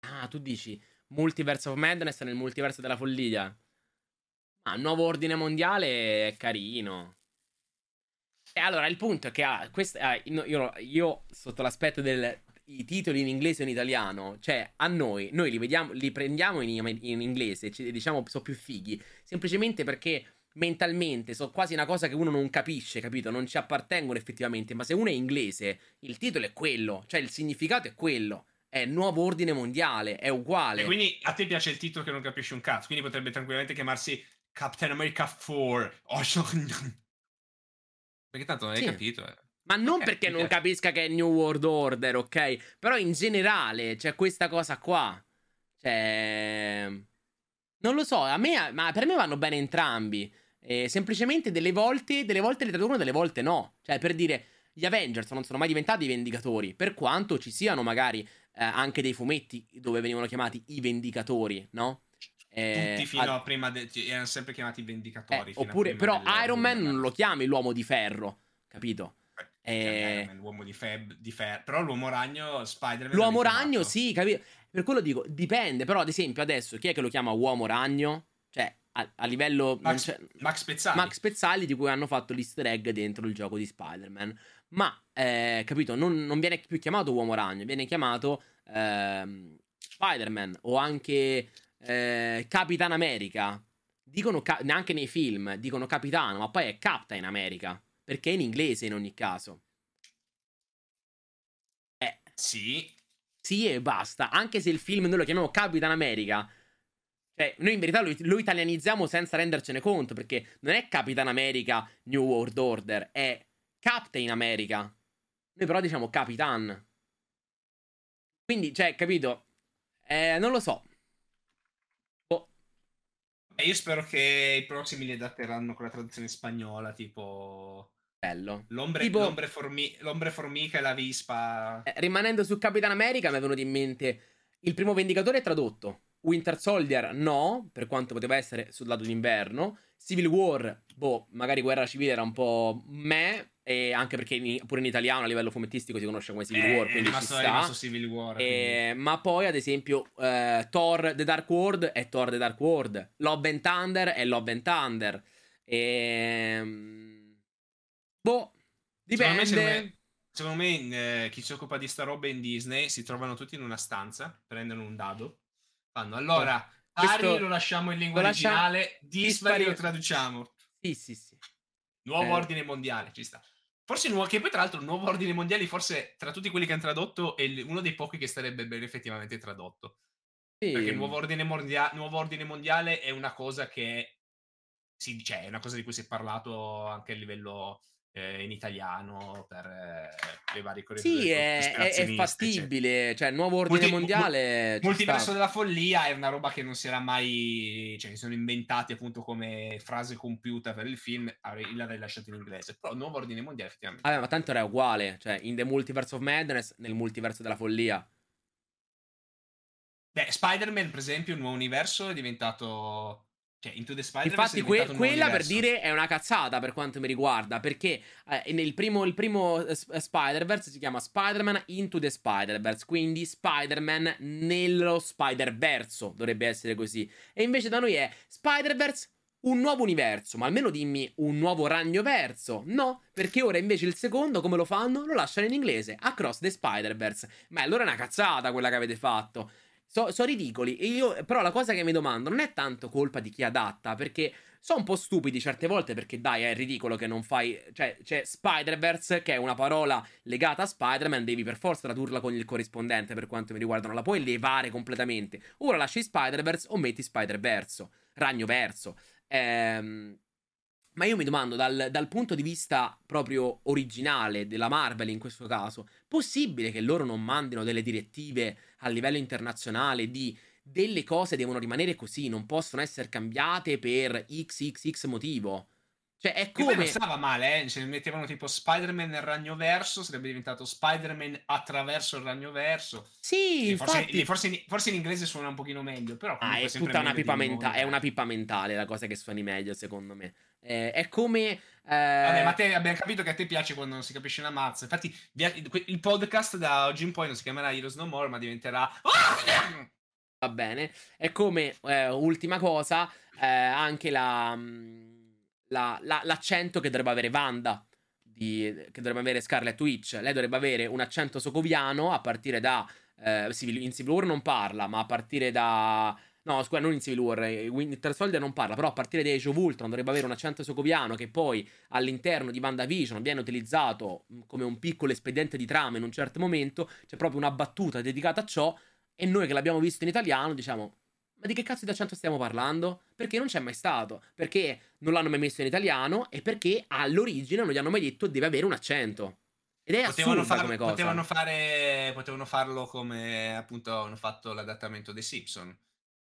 Ah, tu dici Multiverse of Madness nel multiverso della follia. Ah, Nuovo Ordine Mondiale è carino. Allora il punto è che ah, questa, ah, io, io, sotto l'aspetto dei titoli in inglese o in italiano, cioè a noi, noi li, vediamo, li prendiamo in, in inglese, ci, diciamo sono più fighi, semplicemente perché mentalmente sono quasi una cosa che uno non capisce, capito? Non ci appartengono effettivamente, ma se uno è inglese, il titolo è quello, cioè il significato è quello. È nuovo ordine mondiale, è uguale. E quindi a te piace il titolo che non capisci un cazzo, quindi potrebbe tranquillamente chiamarsi Captain America 4. Oh, perché tanto non hai sì. capito. Eh. Ma non okay, perché non capisca che è New World Order, ok? Però in generale c'è questa cosa qua. Cioè. Non lo so, a me, ma per me vanno bene entrambi. Eh, semplicemente delle volte, delle volte le traducono, delle volte no. Cioè, per dire, gli Avengers non sono mai diventati i Vendicatori. Per quanto ci siano magari eh, anche dei fumetti dove venivano chiamati i Vendicatori, no? Eh, Tutti fino a prima de- erano sempre chiamati vendicatori. Eh, oppure, però Iron Man non lo chiami l'uomo di ferro, capito? Eh, Man, l'uomo di, feb, di ferro. Però l'uomo ragno, Spider-Man. L'uomo ragno, sì, capito? Per quello dico, dipende. Però, ad esempio, adesso chi è che lo chiama uomo ragno? Cioè, a, a livello. Max, Max, Pezzali. Max Pezzali, di cui hanno fatto l'easter egg dentro il gioco di Spider-Man. Ma, eh, capito? Non, non, viene più chiamato uomo ragno, viene chiamato eh, Spider-Man o anche eh, Capitan America. Dicono ca- neanche nei film, dicono capitano, ma poi è Captain America. Perché è in inglese in ogni caso. Eh. Sì. Sì e basta. Anche se il film noi lo chiamiamo Capitan America. Cioè, noi in verità lo, lo, italianizziamo senza rendercene conto, perché non è Capitan America New World Order, è Captain America. Noi però diciamo Capitan. Quindi, cioè, capito? Eh, non lo so. Io spero che i prossimi li adatteranno con la traduzione spagnola, tipo... Bello. L'ombre, tipo... l'ombre, formi... l'ombre formica e la vispa. Eh, rimanendo su Capitan America, mi è venuto in mente... Il primo Vendicatore è tradotto. Winter Soldier no, per quanto poteva essere sul lato d'inverno. Civil War, boh, magari Guerra Civile era un po' me, e anche perché in, pure in italiano a livello fumettistico si conosce come Civil eh, War, quindi ci sta. Civil War, e, ma poi ad esempio uh, Thor The Dark World è Thor The Dark World, Love and Thunder è Love and Thunder. E... Ehm, boh, dipende. Secondo me, secondo me eh, chi si occupa di sta roba in Disney si trovano tutti in una stanza, prendono un dado Fanno allora, Questo... Ari lo lasciamo in lingua originale, Dispari lo traduciamo. Sì, sì, sì. Nuovo eh. ordine mondiale, ci sta. Forse nuovo, che poi tra l'altro il nuovo ordine mondiale, forse tra tutti quelli che hanno tradotto, è uno dei pochi che starebbe bene effettivamente tradotto. Sì. Perché il nuovo ordine, mondia- nuovo ordine mondiale è una cosa che dice, cioè, è una cosa di cui si è parlato anche a livello eh, in italiano per eh, le varie correzioni. Sì, è, è, fattibile. Cioè, il nuovo ordine Multi, mondiale. Mu- multiverso sta. della follia è una roba che non si era mai. cioè, si sono inventati appunto come frase compiuta per il film. Avrei, l'avrei lasciato in inglese. Però, nuovo ordine mondiale, effettivamente. Vabbè, ma tanto era uguale. Cioè, in The Multiverse of Madness, nel multiverso della follia. Beh, Spider-Man, per esempio, il nuovo universo è diventato cioè, Into the Spider-Man Infatti, que- quella per dire è una cazzata per quanto mi riguarda. Perché eh, nel primo, il primo uh, Spider-Verse si chiama Spider-Man Into the Spider-Verse. Quindi Spider-Man nello Spider-Verso dovrebbe essere così. E invece da noi è Spider-Verse. Un nuovo universo, ma almeno dimmi un nuovo ragno verso. No, perché ora invece il secondo, come lo fanno? Lo lasciano in inglese, Across the Spider-Verse. Ma allora è una cazzata quella che avete fatto. Sono so ridicoli. Io, però, la cosa che mi domando non è tanto colpa di chi adatta, perché sono un po' stupidi certe volte. Perché, dai, è ridicolo che non fai. Cioè, c'è Spider-Verse, che è una parola legata a Spider-Man, devi per forza tradurla con il corrispondente. Per quanto mi riguarda, non la puoi levare completamente. Ora lasci Spider-Verse o metti Spider-Verso, Ragno Verso. Ehm. Ma io mi domando, dal, dal, punto di vista proprio originale della Marvel in questo caso, possibile che loro non mandino delle direttive a livello internazionale di delle cose devono rimanere così, non possono essere cambiate per XXX motivo? Cioè, è come. non stava male, eh? Se mettevano tipo Spider-Man nel ragno verso, sarebbe diventato Spider-Man attraverso il ragno verso. Sì, forse, forse, forse, in inglese suona un pochino meglio. Però ah, è tutta una pipa mentale. È una pipa mentale la cosa che suoni meglio, secondo me. Eh, è come. Eh... Vabbè, ma te abbiamo capito che a te piace quando non si capisce una mazza. Infatti, il podcast da oggi in poi non si chiamerà Heroes No More, ma diventerà. Va bene. È come eh, ultima cosa, eh, anche la. Mm, la, la, l'accento che dovrebbe avere Wanda, di, che dovrebbe avere Scarlet Witch. Lei dovrebbe avere un accento socoviano a partire da... Eh, in Civil War non parla, ma a partire da... No, scusa, non in Civil War, eh, Winter Soldier non parla, però a partire da Age of Ultron dovrebbe avere un accento socoviano che poi all'interno di WandaVision viene utilizzato mm, come un piccolo espediente di trama in un certo momento, c'è proprio una battuta dedicata a ciò e noi che l'abbiamo visto in italiano diciamo ma di che cazzo di accento stiamo parlando? Perché non c'è mai stato. Perché non l'hanno mai messo in italiano e perché all'origine non gli hanno mai detto deve avere un accento. Ed è potevano, far, come cosa. Potevano, fare, potevano farlo come appunto hanno fatto l'adattamento dei Simpson.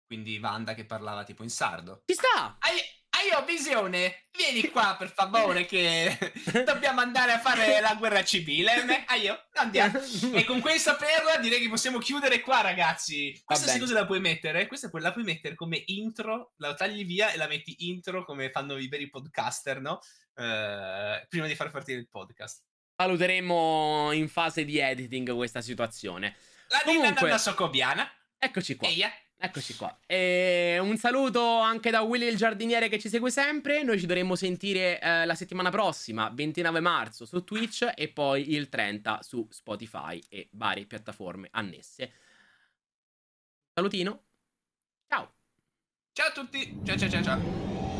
Quindi Wanda che parlava tipo in sardo. Ci sta! Hai, io visione, vieni qua per favore che dobbiamo andare a fare la guerra civile. Ah, io, andiamo. E con questa perla direi che possiamo chiudere qua ragazzi. Questa cosa la puoi mettere, questa la puoi mettere come intro, la tagli via e la metti intro come fanno i veri podcaster, no? Uh, prima di far partire il podcast. Valuteremo in fase di editing questa situazione. La Comunque, Nina Socobiana. Eccoci qua. Eia. Eccoci qua. E un saluto anche da Willy il giardiniere che ci segue sempre. Noi ci dovremmo sentire eh, la settimana prossima, 29 marzo, su Twitch e poi il 30 su Spotify e varie piattaforme annesse. Salutino. Ciao. Ciao a tutti. Ciao ciao ciao ciao.